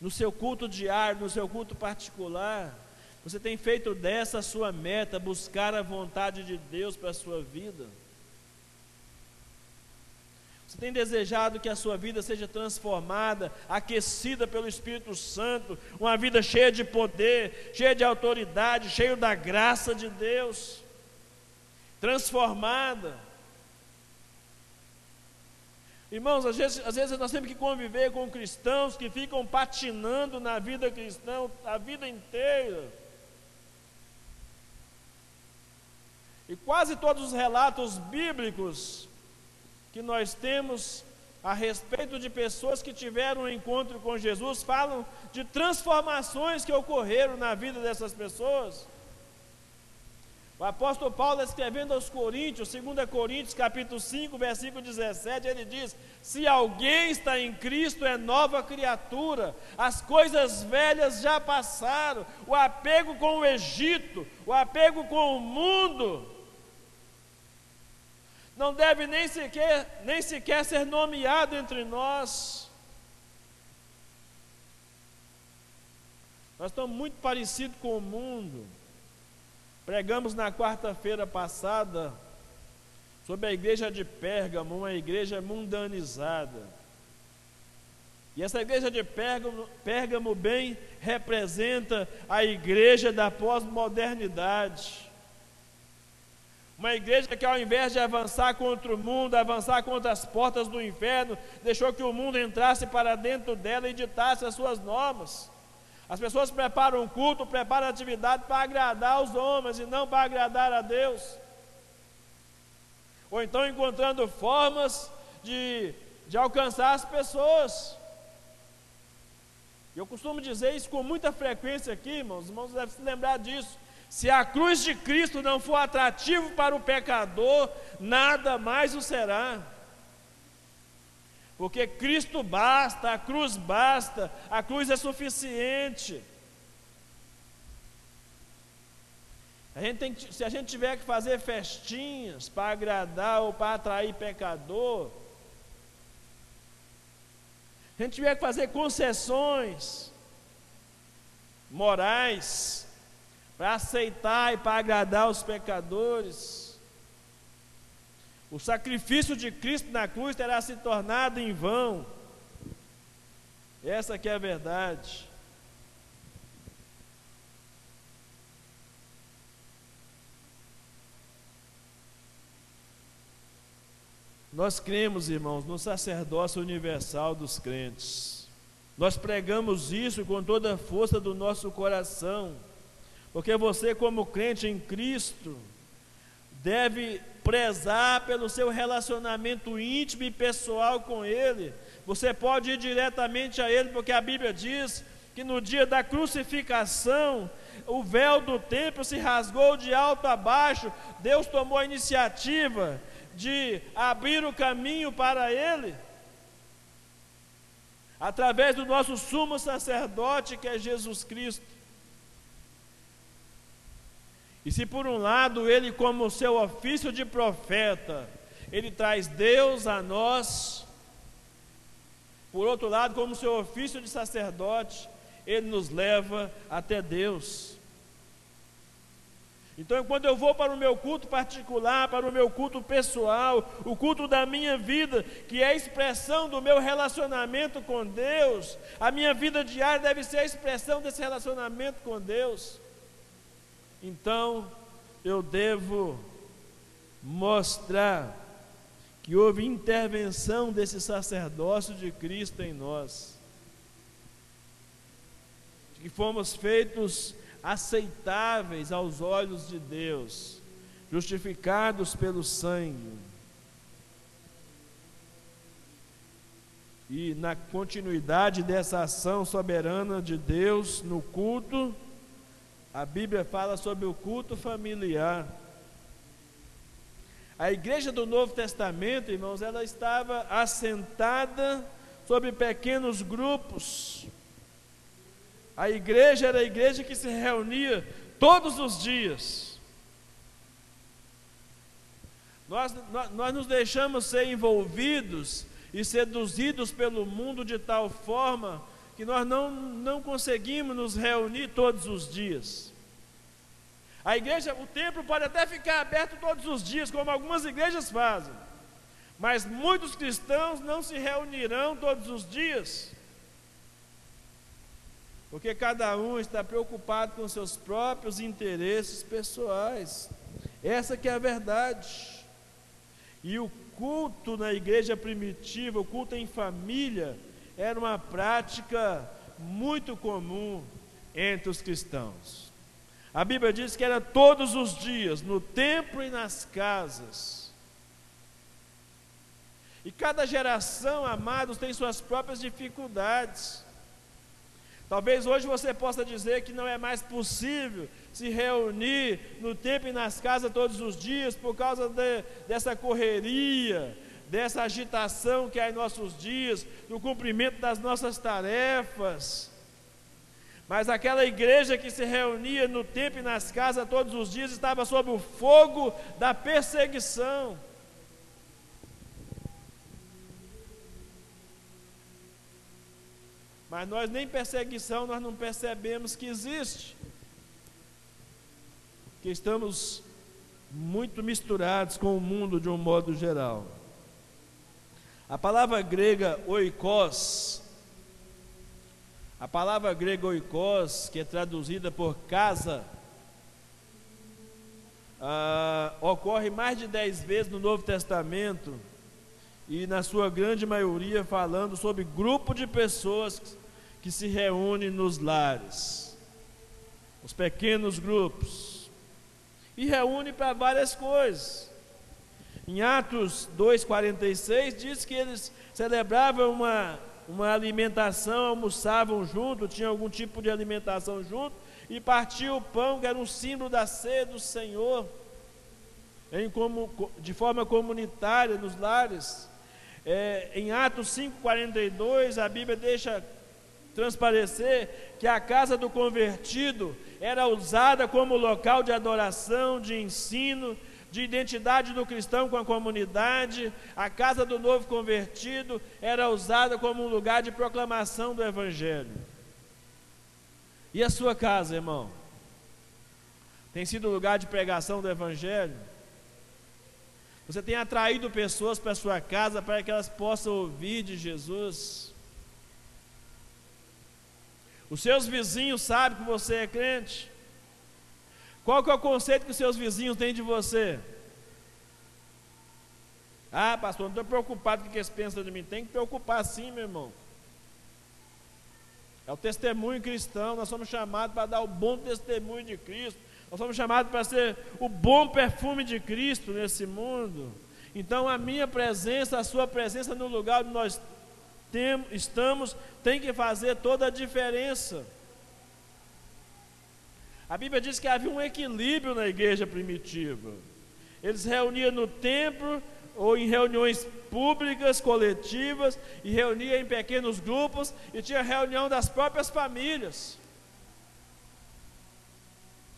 no seu culto diário, no seu culto particular, você tem feito dessa a sua meta, buscar a vontade de Deus para a sua vida? Você tem desejado que a sua vida seja transformada, aquecida pelo Espírito Santo, uma vida cheia de poder, cheia de autoridade, cheia da graça de Deus, transformada. Irmãos, às vezes, às vezes nós temos que conviver com cristãos que ficam patinando na vida cristã a vida inteira. E quase todos os relatos bíblicos que nós temos a respeito de pessoas que tiveram um encontro com Jesus falam de transformações que ocorreram na vida dessas pessoas. O apóstolo Paulo, escrevendo aos Coríntios, 2 Coríntios, capítulo 5, versículo 17, ele diz: Se alguém está em Cristo, é nova criatura, as coisas velhas já passaram, o apego com o Egito, o apego com o mundo, não deve nem sequer, nem sequer ser nomeado entre nós. Nós estamos muito parecidos com o mundo. Pregamos na quarta-feira passada sobre a igreja de Pérgamo, uma igreja mundanizada. E essa igreja de Pérgamo, Pérgamo bem representa a igreja da pós-modernidade. Uma igreja que, ao invés de avançar contra o mundo, avançar contra as portas do inferno, deixou que o mundo entrasse para dentro dela e ditasse as suas normas. As pessoas preparam um culto, preparam atividade para agradar os homens e não para agradar a Deus. Ou então encontrando formas de, de alcançar as pessoas. Eu costumo dizer isso com muita frequência aqui, irmãos. Os irmãos devem se lembrar disso. Se a cruz de Cristo não for atrativo para o pecador, nada mais o será porque Cristo basta, a cruz basta, a cruz é suficiente. A gente tem que, se a gente tiver que fazer festinhas para agradar ou para atrair pecador, a gente tiver que fazer concessões morais para aceitar e para agradar os pecadores, o sacrifício de Cristo na cruz terá se tornado em vão. Essa que é a verdade. Nós cremos, irmãos, no sacerdócio universal dos crentes. Nós pregamos isso com toda a força do nosso coração, porque você, como crente em Cristo, deve prezar pelo seu relacionamento íntimo e pessoal com Ele. Você pode ir diretamente a Ele, porque a Bíblia diz que no dia da crucificação, o véu do templo se rasgou de alto a baixo, Deus tomou a iniciativa de abrir o caminho para Ele, através do nosso sumo sacerdote, que é Jesus Cristo. E se por um lado ele, como seu ofício de profeta, ele traz Deus a nós, por outro lado, como seu ofício de sacerdote, ele nos leva até Deus. Então, quando eu vou para o meu culto particular, para o meu culto pessoal, o culto da minha vida, que é a expressão do meu relacionamento com Deus, a minha vida diária deve ser a expressão desse relacionamento com Deus. Então, eu devo mostrar que houve intervenção desse sacerdócio de Cristo em nós, que fomos feitos aceitáveis aos olhos de Deus, justificados pelo sangue. E na continuidade dessa ação soberana de Deus no culto, a Bíblia fala sobre o culto familiar. A igreja do Novo Testamento, irmãos, ela estava assentada sobre pequenos grupos. A igreja era a igreja que se reunia todos os dias. Nós, nós, nós nos deixamos ser envolvidos e seduzidos pelo mundo de tal forma que nós não, não conseguimos nos reunir todos os dias. A igreja, o templo pode até ficar aberto todos os dias, como algumas igrejas fazem, mas muitos cristãos não se reunirão todos os dias, porque cada um está preocupado com seus próprios interesses pessoais. Essa que é a verdade. E o culto na igreja primitiva, o culto em família, era uma prática muito comum entre os cristãos. A Bíblia diz que era todos os dias, no templo e nas casas. E cada geração, amados, tem suas próprias dificuldades. Talvez hoje você possa dizer que não é mais possível se reunir no templo e nas casas todos os dias por causa de, dessa correria, dessa agitação que há em nossos dias, do cumprimento das nossas tarefas. Mas aquela igreja que se reunia no templo e nas casas todos os dias estava sob o fogo da perseguição. Mas nós nem perseguição nós não percebemos que existe. Que estamos muito misturados com o mundo de um modo geral. A palavra grega oikos a palavra grega oikos, que é traduzida por casa, ah, ocorre mais de dez vezes no Novo Testamento e na sua grande maioria falando sobre grupo de pessoas que se reúnem nos lares, os pequenos grupos, e reúne para várias coisas. Em Atos 2,46 diz que eles celebravam uma uma alimentação, almoçavam junto, tinham algum tipo de alimentação junto, e partiam o pão, que era um símbolo da ceia do Senhor, em como, de forma comunitária nos lares. É, em Atos 5,42, a Bíblia deixa transparecer que a casa do convertido era usada como local de adoração, de ensino, de identidade do cristão com a comunidade, a casa do novo convertido era usada como um lugar de proclamação do Evangelho. E a sua casa, irmão? Tem sido lugar de pregação do Evangelho? Você tem atraído pessoas para sua casa para que elas possam ouvir de Jesus? Os seus vizinhos sabem que você é crente? Qual que é o conceito que os seus vizinhos têm de você? Ah, pastor, não estou preocupado com o que eles pensam de mim. Tem que preocupar sim, meu irmão. É o testemunho cristão. Nós somos chamados para dar o bom testemunho de Cristo. Nós somos chamados para ser o bom perfume de Cristo nesse mundo. Então, a minha presença, a sua presença no lugar onde nós tem, estamos, tem que fazer toda a diferença. A Bíblia diz que havia um equilíbrio na igreja primitiva. Eles reuniam no templo ou em reuniões públicas, coletivas, e reuniam em pequenos grupos, e tinha reunião das próprias famílias.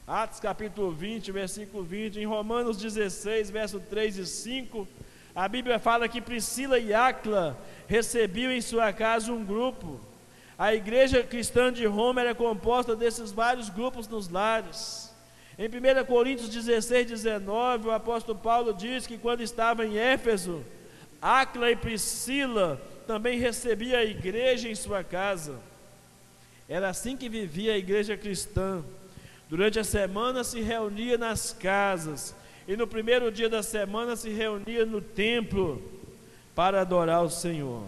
Atos capítulo 20, versículo 20, em Romanos 16, verso 3 e 5, a Bíblia fala que Priscila e Acla recebiam em sua casa um grupo a igreja cristã de Roma era composta desses vários grupos nos lares. Em 1 Coríntios 16, 19, o apóstolo Paulo diz que quando estava em Éfeso, Acla e Priscila também recebia a igreja em sua casa. Era assim que vivia a igreja cristã, Durante a semana se reunia nas casas, e no primeiro dia da semana se reunia no templo para adorar o Senhor.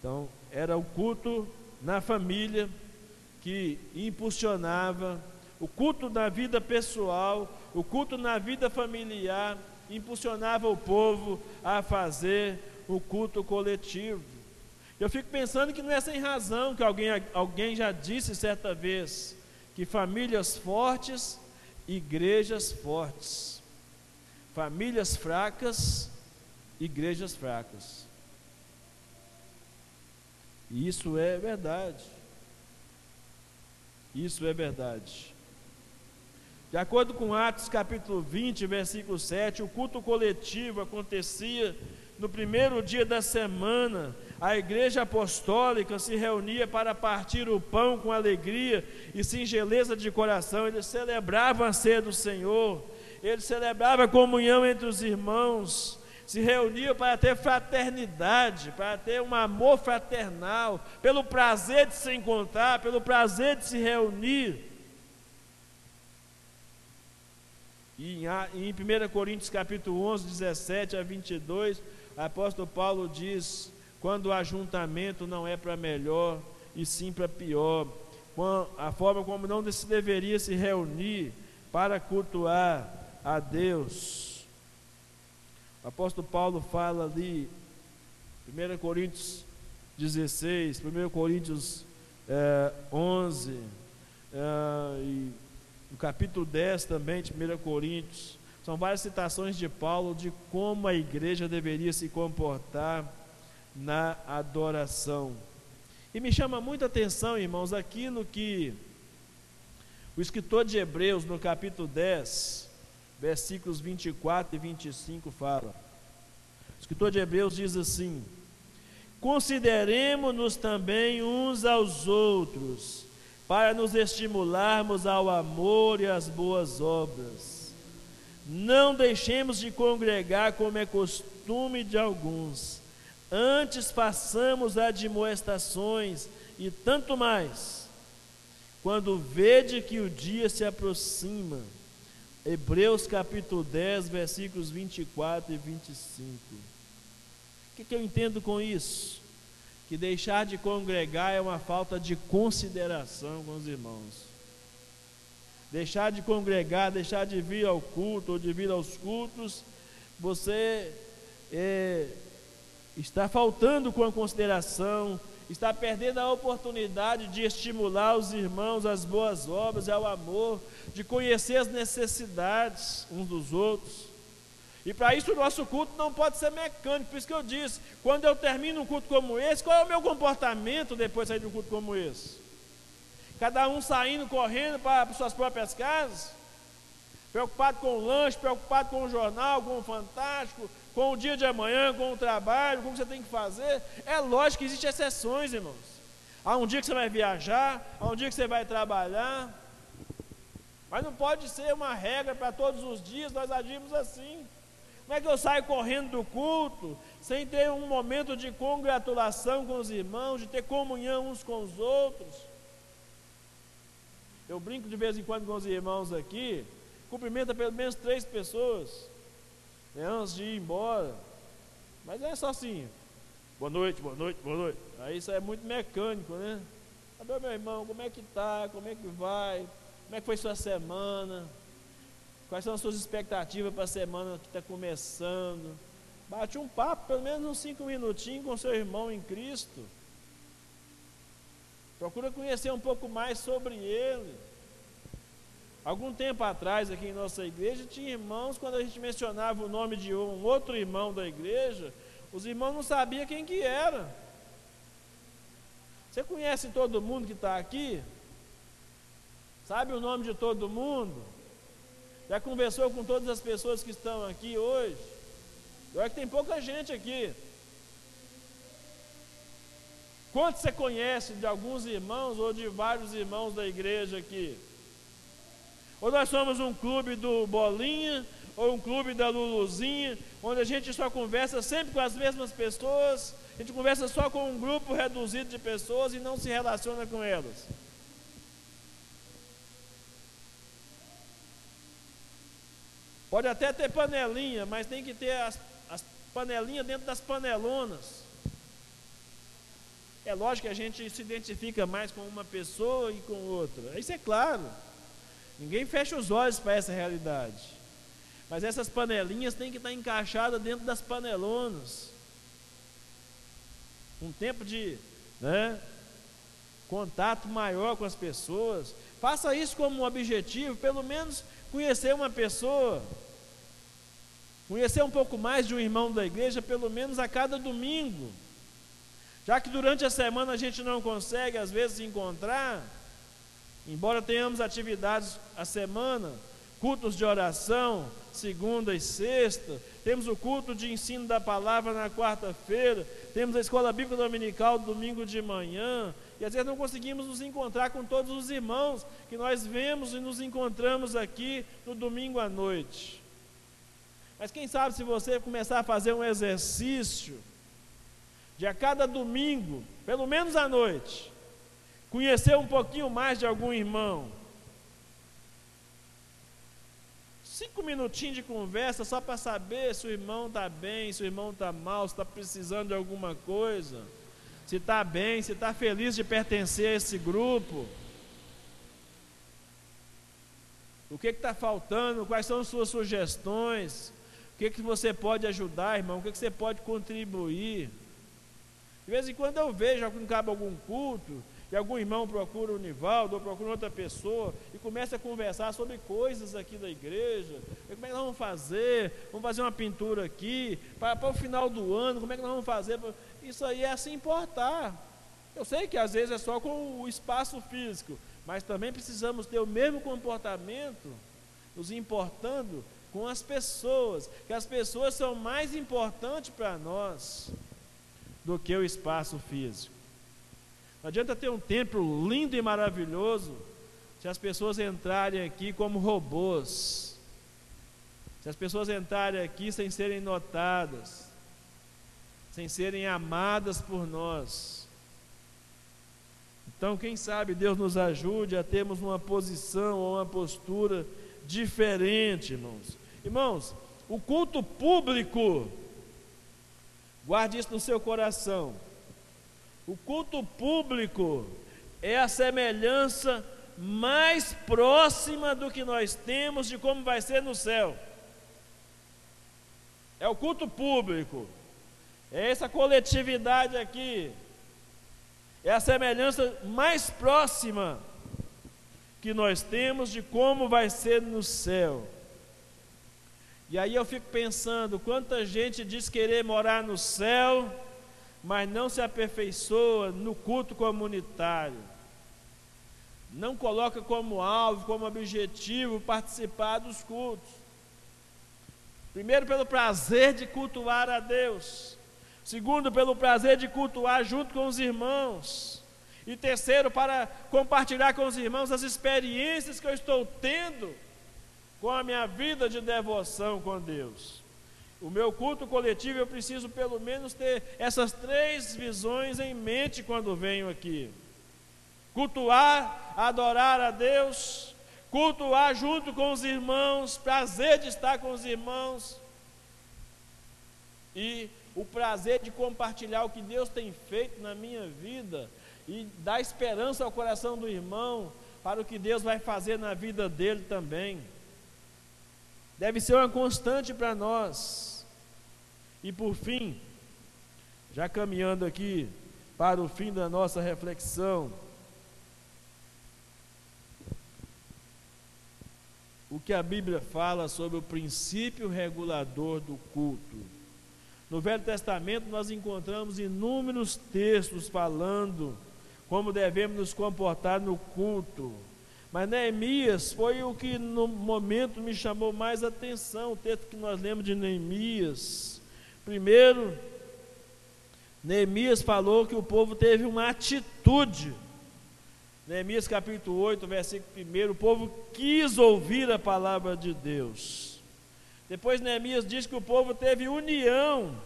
Então, era o culto na família que impulsionava, o culto na vida pessoal, o culto na vida familiar, impulsionava o povo a fazer o culto coletivo. Eu fico pensando que não é sem razão que alguém, alguém já disse certa vez que famílias fortes, igrejas fortes. Famílias fracas, igrejas fracas. Isso é verdade. Isso é verdade. De acordo com Atos capítulo 20, versículo 7, o culto coletivo acontecia no primeiro dia da semana. A igreja apostólica se reunia para partir o pão com alegria e singeleza de coração. Eles celebravam a ceia do Senhor, eles celebravam a comunhão entre os irmãos, se reuniam para ter fraternidade, para ter um amor fraternal, pelo prazer de se encontrar, pelo prazer de se reunir. E em 1 Coríntios capítulo 11, 17 a 22, o apóstolo Paulo diz: quando o ajuntamento não é para melhor e sim para pior, a forma como não se deveria se reunir para cultuar a Deus. O apóstolo Paulo fala ali, 1 Coríntios 16, 1 Coríntios é, 11, é, e no capítulo 10 também de 1 Coríntios, são várias citações de Paulo de como a igreja deveria se comportar na adoração. E me chama muita atenção, irmãos, aquilo que o escritor de Hebreus, no capítulo 10, versículos 24 e 25, fala. O escritor de Hebreus diz assim: Consideremos-nos também uns aos outros para nos estimularmos ao amor e às boas obras. Não deixemos de congregar como é costume de alguns, antes façamos admoestações e tanto mais, quando vede que o dia se aproxima. Hebreus capítulo 10, versículos 24 e 25. O que, que eu entendo com isso? que deixar de congregar é uma falta de consideração com os irmãos. Deixar de congregar, deixar de vir ao culto ou de vir aos cultos, você é, está faltando com a consideração, está perdendo a oportunidade de estimular os irmãos às boas obras e ao amor, de conhecer as necessidades uns dos outros. E para isso o nosso culto não pode ser mecânico, por isso que eu disse, quando eu termino um culto como esse, qual é o meu comportamento depois de sair de um culto como esse? Cada um saindo, correndo para suas próprias casas, preocupado com o lanche, preocupado com o jornal, com o fantástico, com o dia de amanhã, com o trabalho, com o que você tem que fazer. É lógico que existem exceções, irmãos. Há um dia que você vai viajar, há um dia que você vai trabalhar, mas não pode ser uma regra para todos os dias nós agirmos assim. Como é que eu saio correndo do culto sem ter um momento de congratulação com os irmãos, de ter comunhão uns com os outros? Eu brinco de vez em quando com os irmãos aqui, cumprimenta pelo menos três pessoas né, antes de ir embora. Mas é só assim, boa noite, boa noite, boa noite. Aí isso é muito mecânico, né? Cadê meu irmão? Como é que tá? Como é que vai? Como é que foi sua semana? Quais são as suas expectativas para a semana que está começando? Bate um papo, pelo menos uns cinco minutinhos com seu irmão em Cristo. Procura conhecer um pouco mais sobre ele. Algum tempo atrás, aqui em nossa igreja, tinha irmãos, quando a gente mencionava o nome de um outro irmão da igreja, os irmãos não sabiam quem que era. Você conhece todo mundo que está aqui? Sabe o nome de todo mundo? Já conversou com todas as pessoas que estão aqui hoje? Olha que tem pouca gente aqui. Quantos você conhece de alguns irmãos ou de vários irmãos da igreja aqui? Ou nós somos um clube do Bolinha, ou um clube da Luluzinha, onde a gente só conversa sempre com as mesmas pessoas, a gente conversa só com um grupo reduzido de pessoas e não se relaciona com elas. Pode até ter panelinha, mas tem que ter as, as panelinhas dentro das panelonas. É lógico que a gente se identifica mais com uma pessoa e com outra. Isso é claro. Ninguém fecha os olhos para essa realidade. Mas essas panelinhas têm que estar encaixadas dentro das panelonas. Um tempo de né, contato maior com as pessoas. Faça isso como um objetivo, pelo menos conhecer uma pessoa. Conhecer um pouco mais de um irmão da igreja, pelo menos a cada domingo. Já que durante a semana a gente não consegue, às vezes, encontrar, embora tenhamos atividades a semana, cultos de oração, segunda e sexta, temos o culto de ensino da palavra na quarta-feira, temos a escola bíblica dominical domingo de manhã, e às vezes não conseguimos nos encontrar com todos os irmãos que nós vemos e nos encontramos aqui no domingo à noite. Mas quem sabe se você começar a fazer um exercício de a cada domingo, pelo menos à noite, conhecer um pouquinho mais de algum irmão. Cinco minutinhos de conversa só para saber se o irmão está bem, se o irmão está mal, se está precisando de alguma coisa, se está bem, se está feliz de pertencer a esse grupo. O que está faltando? Quais são as suas sugestões? O que, que você pode ajudar, irmão? O que, que você pode contribuir? De vez em quando eu vejo, algum cabe algum culto, e algum irmão procura o Nivaldo, ou procura outra pessoa, e começa a conversar sobre coisas aqui da igreja. Como é que nós vamos fazer? Vamos fazer uma pintura aqui, para, para o final do ano, como é que nós vamos fazer? Isso aí é se importar. Eu sei que às vezes é só com o espaço físico, mas também precisamos ter o mesmo comportamento, nos importando com as pessoas, que as pessoas são mais importantes para nós do que o espaço físico. Não adianta ter um templo lindo e maravilhoso se as pessoas entrarem aqui como robôs, se as pessoas entrarem aqui sem serem notadas, sem serem amadas por nós. Então, quem sabe Deus nos ajude a termos uma posição ou uma postura diferente, irmãos. Irmãos, o culto público Guarde isso no seu coração. O culto público é a semelhança mais próxima do que nós temos de como vai ser no céu. É o culto público. É essa coletividade aqui. É a semelhança mais próxima que nós temos de como vai ser no céu. E aí eu fico pensando, quanta gente diz querer morar no céu, mas não se aperfeiçoa no culto comunitário. Não coloca como alvo, como objetivo participar dos cultos. Primeiro, pelo prazer de cultuar a Deus. Segundo, pelo prazer de cultuar junto com os irmãos. E terceiro, para compartilhar com os irmãos as experiências que eu estou tendo com a minha vida de devoção com Deus. O meu culto coletivo, eu preciso pelo menos ter essas três visões em mente quando venho aqui: cultuar, adorar a Deus, cultuar junto com os irmãos, prazer de estar com os irmãos, e o prazer de compartilhar o que Deus tem feito na minha vida e dar esperança ao coração do irmão para o que Deus vai fazer na vida dele também deve ser uma constante para nós. E por fim, já caminhando aqui para o fim da nossa reflexão, o que a Bíblia fala sobre o princípio regulador do culto. No Velho Testamento nós encontramos inúmeros textos falando como devemos nos comportar no culto. Mas Neemias foi o que no momento me chamou mais atenção, o texto que nós lemos de Neemias. Primeiro, Neemias falou que o povo teve uma atitude. Neemias capítulo 8, versículo 1, o povo quis ouvir a palavra de Deus. Depois Neemias diz que o povo teve união.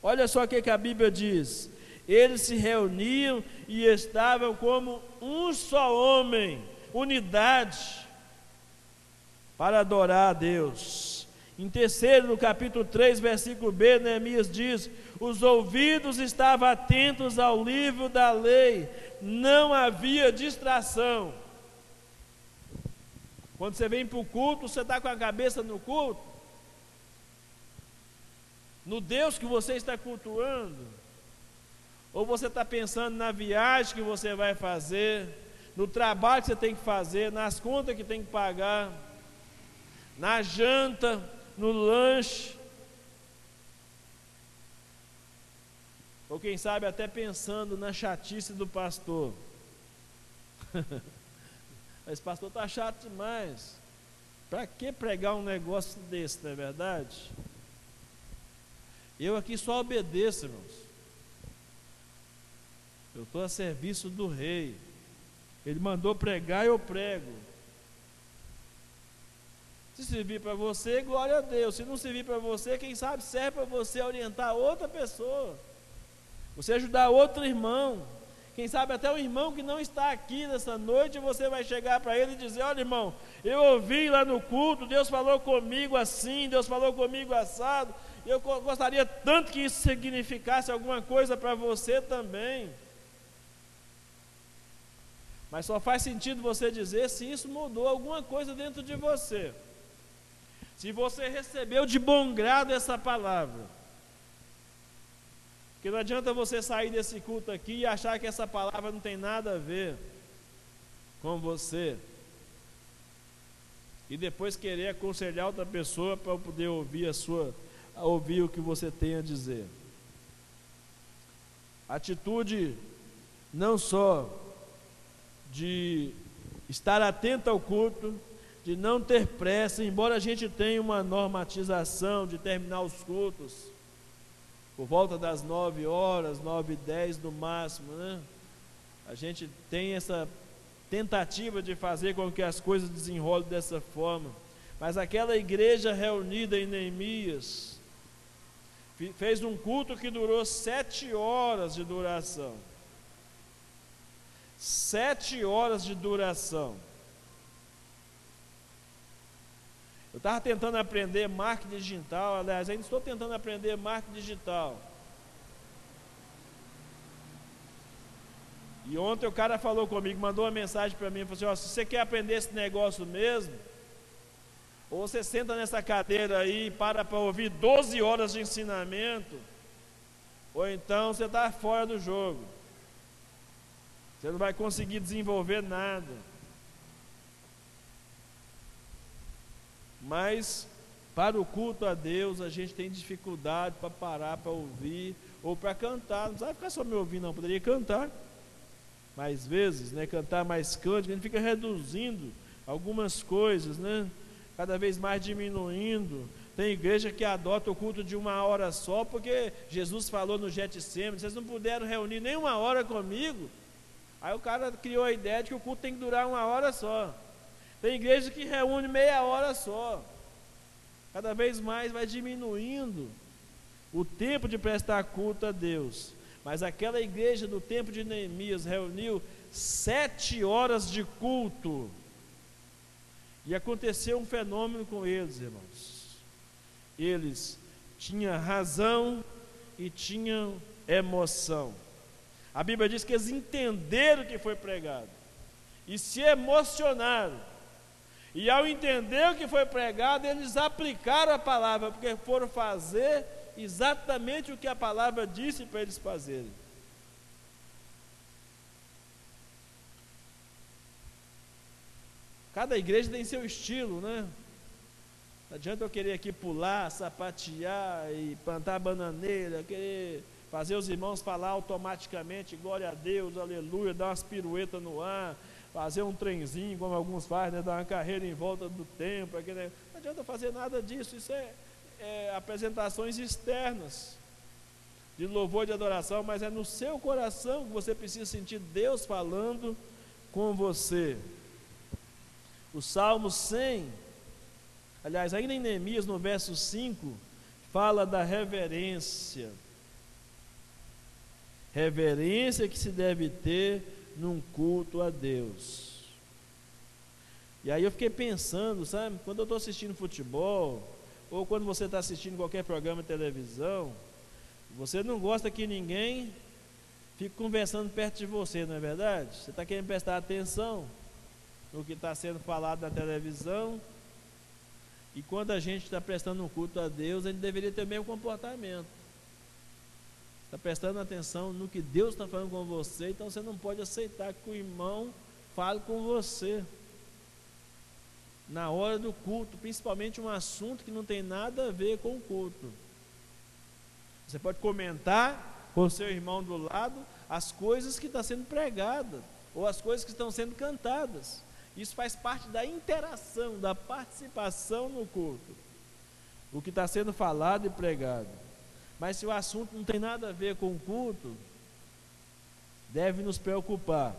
Olha só o que, que a Bíblia diz. Eles se reuniam e estavam como um só homem unidade. para adorar a Deus. Em terceiro, no capítulo 3, versículo B, Neemias diz: Os ouvidos estavam atentos ao livro da lei, não havia distração. Quando você vem para o culto, você está com a cabeça no culto, no Deus que você está cultuando, ou você está pensando na viagem que você vai fazer, no trabalho que você tem que fazer, nas contas que tem que pagar, na janta, no lanche, ou quem sabe até pensando na chatice do pastor. Esse pastor está chato demais. Para que pregar um negócio desse, não é verdade? Eu aqui só obedeço, irmãos. Eu estou a serviço do rei. Ele mandou pregar, eu prego. Se servir para você, glória a Deus. Se não servir para você, quem sabe serve para você orientar outra pessoa. Você ajudar outro irmão. Quem sabe até o irmão que não está aqui nessa noite, você vai chegar para ele e dizer: Olha, irmão, eu ouvi lá no culto, Deus falou comigo assim, Deus falou comigo assado. Eu gostaria tanto que isso significasse alguma coisa para você também. Mas só faz sentido você dizer se isso mudou alguma coisa dentro de você. Se você recebeu de bom grado essa palavra. Porque não adianta você sair desse culto aqui e achar que essa palavra não tem nada a ver com você. E depois querer aconselhar outra pessoa para poder ouvir a sua ouvir o que você tem a dizer. Atitude não só de estar atento ao culto, de não ter pressa, embora a gente tenha uma normatização de terminar os cultos por volta das nove horas, nove e dez no máximo, né? A gente tem essa tentativa de fazer com que as coisas desenrolem dessa forma. Mas aquela igreja reunida em Neemias fez um culto que durou sete horas de duração. Sete horas de duração. Eu estava tentando aprender marketing digital, aliás, ainda estou tentando aprender marketing digital. E ontem o cara falou comigo, mandou uma mensagem para mim, falou assim, ó, se você quer aprender esse negócio mesmo, ou você senta nessa cadeira aí e para para ouvir 12 horas de ensinamento, ou então você está fora do jogo. Você não vai conseguir desenvolver nada. Mas para o culto a Deus a gente tem dificuldade para parar para ouvir ou para cantar. Não precisa ficar só me ouvindo, não. Poderia cantar mais vezes, né? Cantar mais cântico. A gente fica reduzindo algumas coisas, né? Cada vez mais diminuindo. Tem igreja que adota o culto de uma hora só, porque Jesus falou no Getsemane, vocês não puderam reunir nem uma hora comigo. Aí o cara criou a ideia de que o culto tem que durar uma hora só. Tem igreja que reúne meia hora só. Cada vez mais vai diminuindo o tempo de prestar culto a Deus. Mas aquela igreja do tempo de Neemias reuniu sete horas de culto. E aconteceu um fenômeno com eles, irmãos. Eles tinham razão e tinham emoção. A Bíblia diz que eles entenderam o que foi pregado e se emocionaram. E ao entender o que foi pregado, eles aplicaram a palavra, porque foram fazer exatamente o que a palavra disse para eles fazerem. Cada igreja tem seu estilo, né? Não adianta eu querer aqui pular, sapatear e plantar bananeira, querer fazer os irmãos falar automaticamente, glória a Deus, aleluia, dar umas piruetas no ar, fazer um trenzinho, como alguns fazem, né, dar uma carreira em volta do templo. Aquele, não adianta fazer nada disso, isso é, é apresentações externas de louvor e de adoração, mas é no seu coração que você precisa sentir Deus falando com você. O Salmo 100, aliás, ainda em Neemias, no verso 5, fala da reverência. Reverência que se deve ter num culto a Deus. E aí eu fiquei pensando, sabe, quando eu estou assistindo futebol, ou quando você está assistindo qualquer programa de televisão, você não gosta que ninguém fique conversando perto de você, não é verdade? Você está querendo prestar atenção no que está sendo falado na televisão. E quando a gente está prestando um culto a Deus, a gente deveria ter o mesmo comportamento. Está prestando atenção no que Deus está falando com você, então você não pode aceitar que o irmão fale com você. Na hora do culto, principalmente um assunto que não tem nada a ver com o culto. Você pode comentar com o seu irmão do lado as coisas que estão sendo pregadas, ou as coisas que estão sendo cantadas. Isso faz parte da interação, da participação no culto. O que está sendo falado e pregado. Mas se o assunto não tem nada a ver com o culto, deve nos preocupar,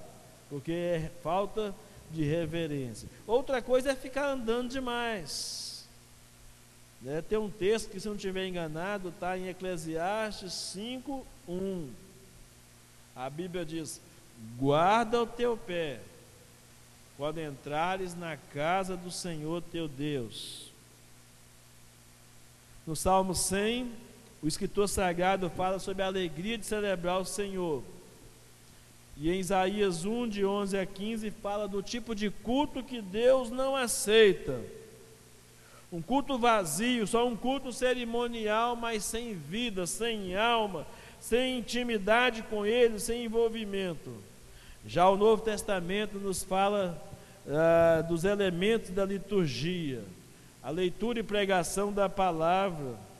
porque é falta de reverência. Outra coisa é ficar andando demais. Né? Tem um texto que, se não estiver enganado, está em Eclesiastes 5, 1. A Bíblia diz: guarda o teu pé quando entrares na casa do Senhor teu Deus. No Salmo 100, o escritor sagrado fala sobre a alegria de celebrar o Senhor. E em Isaías 1, de 11 a 15, fala do tipo de culto que Deus não aceita. Um culto vazio, só um culto cerimonial, mas sem vida, sem alma, sem intimidade com Ele, sem envolvimento. Já o Novo Testamento nos fala ah, dos elementos da liturgia, a leitura e pregação da palavra.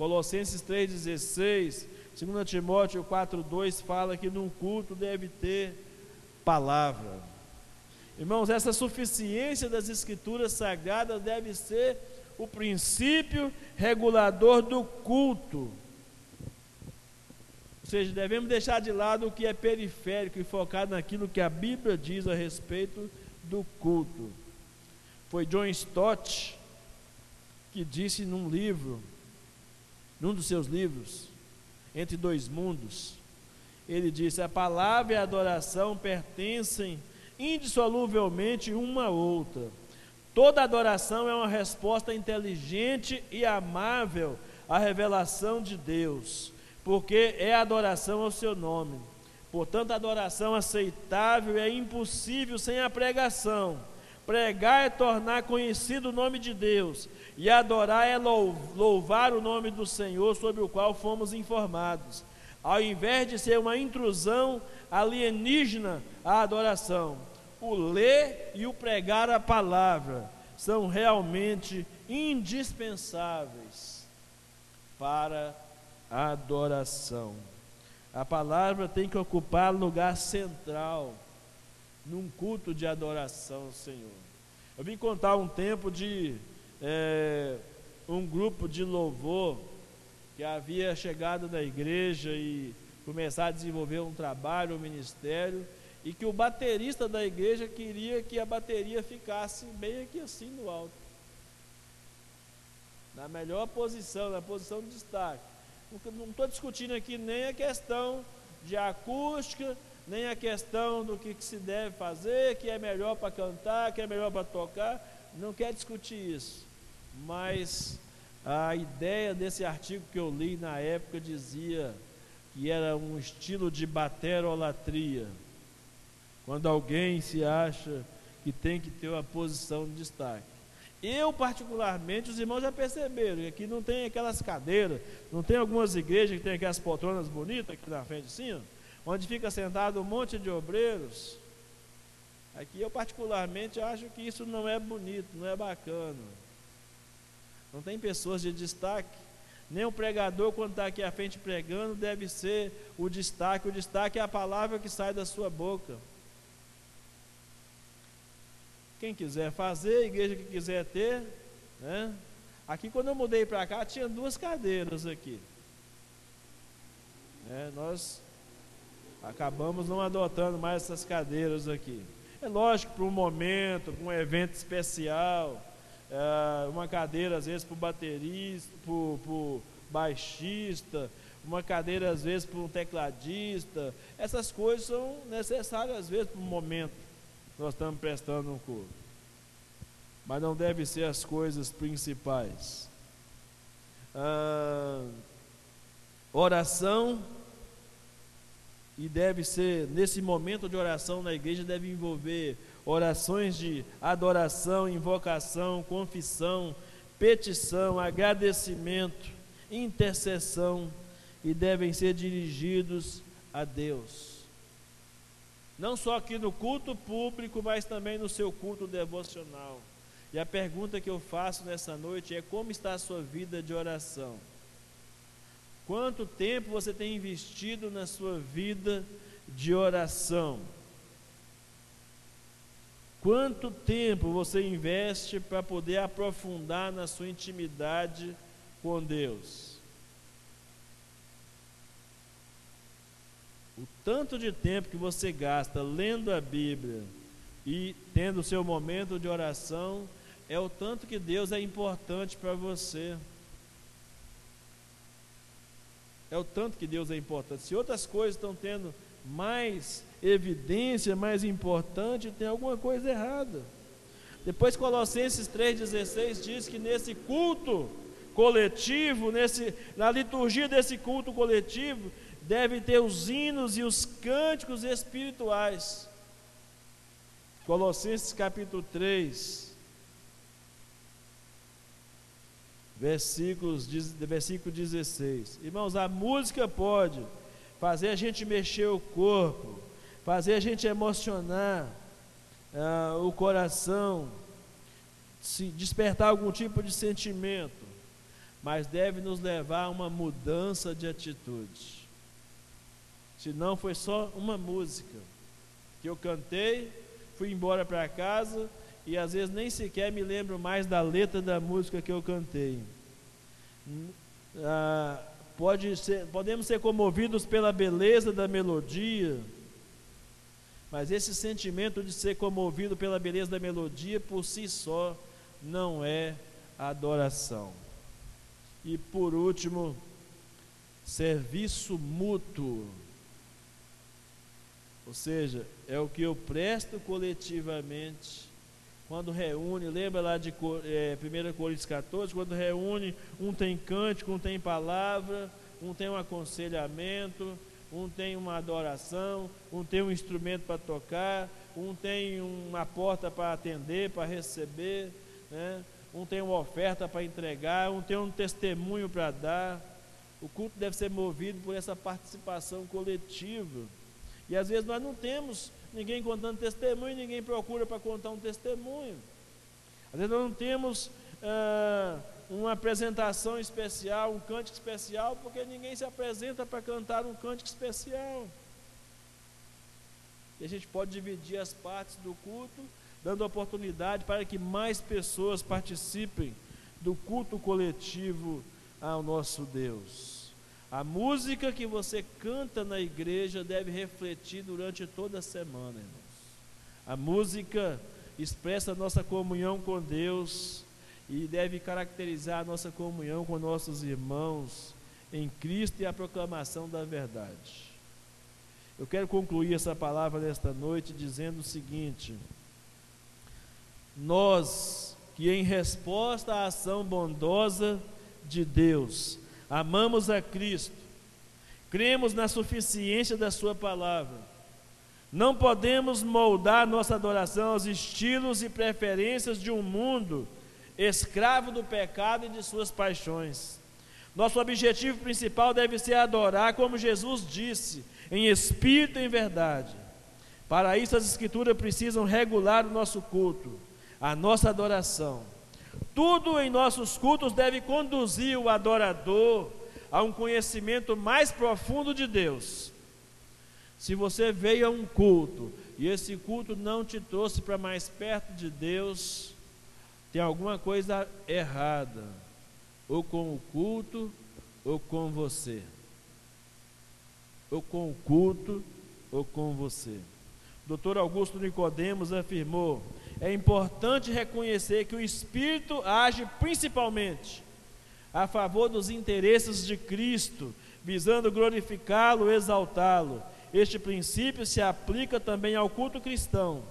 Colossenses 3,16, 2 Timóteo 4,2 fala que num culto deve ter palavra. Irmãos, essa suficiência das escrituras sagradas deve ser o princípio regulador do culto seja, devemos deixar de lado o que é periférico e focar naquilo que a Bíblia diz a respeito do culto. Foi John Stott que disse num livro, num dos seus livros, Entre Dois Mundos, ele disse: A palavra e a adoração pertencem indissoluvelmente uma à outra. Toda adoração é uma resposta inteligente e amável à revelação de Deus porque é adoração ao seu nome. Portanto, adoração aceitável é impossível sem a pregação. Pregar é tornar conhecido o nome de Deus, e adorar é louvar o nome do Senhor sobre o qual fomos informados, ao invés de ser uma intrusão alienígena à adoração. O ler e o pregar a palavra são realmente indispensáveis para adoração. A palavra tem que ocupar lugar central num culto de adoração ao Senhor. Eu vim contar um tempo de é, um grupo de louvor que havia chegado na igreja e começar a desenvolver um trabalho, um ministério, e que o baterista da igreja queria que a bateria ficasse meio que assim no alto. Na melhor posição, na posição de destaque não estou discutindo aqui nem a questão de acústica, nem a questão do que, que se deve fazer, que é melhor para cantar, que é melhor para tocar, não quero discutir isso. Mas a ideia desse artigo que eu li na época dizia que era um estilo de baterolatria. Quando alguém se acha que tem que ter uma posição de destaque. Eu, particularmente, os irmãos já perceberam que aqui não tem aquelas cadeiras, não tem algumas igrejas que tem aquelas poltronas bonitas aqui na frente assim, ó, onde fica sentado um monte de obreiros. Aqui eu, particularmente, acho que isso não é bonito, não é bacana. Não tem pessoas de destaque. Nem o pregador, quando está aqui à frente pregando, deve ser o destaque. O destaque é a palavra que sai da sua boca. Quem quiser fazer, a igreja que quiser ter, né? Aqui quando eu mudei para cá tinha duas cadeiras aqui. É, nós acabamos não adotando mais essas cadeiras aqui. É lógico para um momento, para um evento especial, é, uma cadeira às vezes para o baterista, para o baixista, uma cadeira às vezes para um tecladista. Essas coisas são necessárias às vezes para um momento nós estamos prestando um culto. mas não deve ser as coisas principais. Ah, oração e deve ser nesse momento de oração na igreja deve envolver orações de adoração, invocação, confissão, petição, agradecimento, intercessão e devem ser dirigidos a Deus. Não só aqui no culto público, mas também no seu culto devocional. E a pergunta que eu faço nessa noite é: como está a sua vida de oração? Quanto tempo você tem investido na sua vida de oração? Quanto tempo você investe para poder aprofundar na sua intimidade com Deus? O tanto de tempo que você gasta lendo a Bíblia e tendo o seu momento de oração é o tanto que Deus é importante para você. É o tanto que Deus é importante. Se outras coisas estão tendo mais evidência, mais importante, tem alguma coisa errada. Depois Colossenses 3,16 diz que nesse culto coletivo, nesse, na liturgia desse culto coletivo, deve ter os hinos e os cânticos espirituais. Colossenses capítulo 3, versículos, versículo 16. Irmãos, a música pode fazer a gente mexer o corpo, fazer a gente emocionar ah, o coração, se despertar algum tipo de sentimento, mas deve nos levar a uma mudança de atitude. Se não foi só uma música que eu cantei, fui embora para casa e às vezes nem sequer me lembro mais da letra da música que eu cantei. Ah, pode ser, podemos ser comovidos pela beleza da melodia, mas esse sentimento de ser comovido pela beleza da melodia por si só não é adoração. E por último, serviço mútuo. Ou seja, é o que eu presto coletivamente quando reúne, lembra lá de é, 1 Coríntios 14, quando reúne, um tem cântico, um tem palavra, um tem um aconselhamento, um tem uma adoração, um tem um instrumento para tocar, um tem uma porta para atender, para receber, né? um tem uma oferta para entregar, um tem um testemunho para dar. O culto deve ser movido por essa participação coletiva. E às vezes nós não temos ninguém contando testemunho, ninguém procura para contar um testemunho. Às vezes nós não temos ah, uma apresentação especial, um cântico especial, porque ninguém se apresenta para cantar um cântico especial. E a gente pode dividir as partes do culto, dando oportunidade para que mais pessoas participem do culto coletivo ao nosso Deus. A música que você canta na igreja deve refletir durante toda a semana, irmãos. A música expressa a nossa comunhão com Deus e deve caracterizar a nossa comunhão com nossos irmãos em Cristo e a proclamação da verdade. Eu quero concluir essa palavra nesta noite dizendo o seguinte: Nós que, em resposta à ação bondosa de Deus, amamos a Cristo, cremos na suficiência da Sua palavra. Não podemos moldar nossa adoração aos estilos e preferências de um mundo escravo do pecado e de suas paixões. Nosso objetivo principal deve ser adorar, como Jesus disse, em espírito e em verdade. Para isso, as Escrituras precisam regular o nosso culto, a nossa adoração. Tudo em nossos cultos deve conduzir o adorador a um conhecimento mais profundo de Deus. Se você veio a um culto e esse culto não te trouxe para mais perto de Deus, tem alguma coisa errada, ou com o culto, ou com você. Ou com o culto, ou com você. Dr. Augusto Nicodemos afirmou: é importante reconhecer que o Espírito age principalmente a favor dos interesses de Cristo, visando glorificá-lo, exaltá-lo. Este princípio se aplica também ao culto cristão.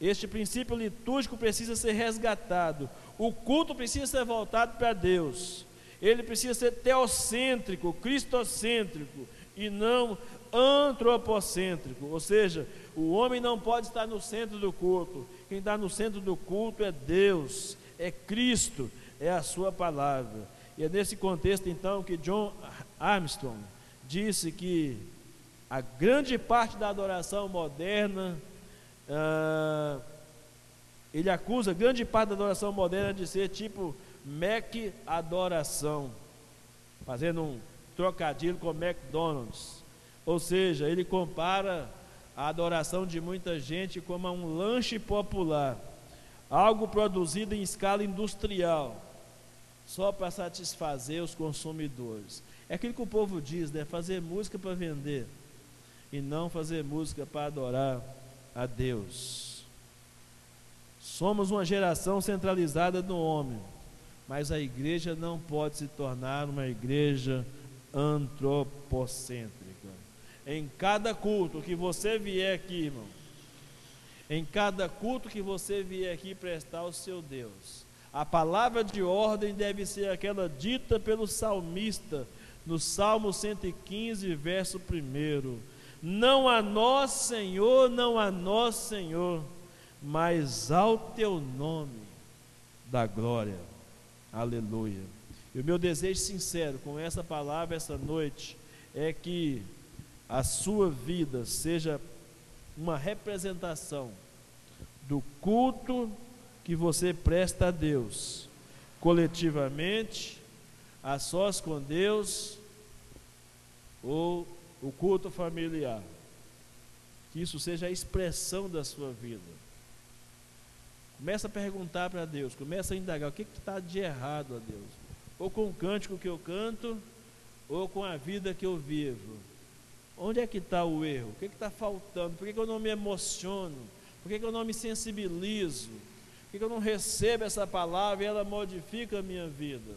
Este princípio litúrgico precisa ser resgatado. O culto precisa ser voltado para Deus. Ele precisa ser teocêntrico, cristocêntrico e não antropocêntrico. Ou seja, o homem não pode estar no centro do culto. Quem está no centro do culto é Deus, é Cristo, é a Sua palavra. E é nesse contexto então que John Armstrong disse que a grande parte da adoração moderna, uh, ele acusa grande parte da adoração moderna de ser tipo Mac adoração, fazendo um trocadilho com McDonald's. Ou seja, ele compara a adoração de muita gente como um lanche popular, algo produzido em escala industrial, só para satisfazer os consumidores. É aquilo que o povo diz, né? Fazer música para vender e não fazer música para adorar a Deus. Somos uma geração centralizada no homem, mas a igreja não pode se tornar uma igreja antropocêntrica. Em cada culto que você vier aqui, irmão, em cada culto que você vier aqui prestar ao seu Deus, a palavra de ordem deve ser aquela dita pelo salmista no Salmo 115, verso 1. Não a nós, Senhor, não a nós, Senhor, mas ao teu nome da glória. Aleluia. E o meu desejo sincero com essa palavra essa noite é que a sua vida seja uma representação do culto que você presta a Deus, coletivamente, a sós com Deus, ou o culto familiar. Que isso seja a expressão da sua vida. Começa a perguntar para Deus, começa a indagar o que está de errado a Deus. Ou com o cântico que eu canto, ou com a vida que eu vivo. Onde é que está o erro? O que está faltando? Por que, que, eu não me emociono? Por que, que eu não me sensibilizo? Por que, que eu não recebo essa palavra e ela modifica a minha vida?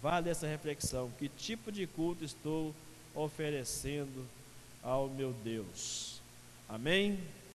Vale essa reflexão. Que tipo de culto estou oferecendo ao meu Deus? Amém?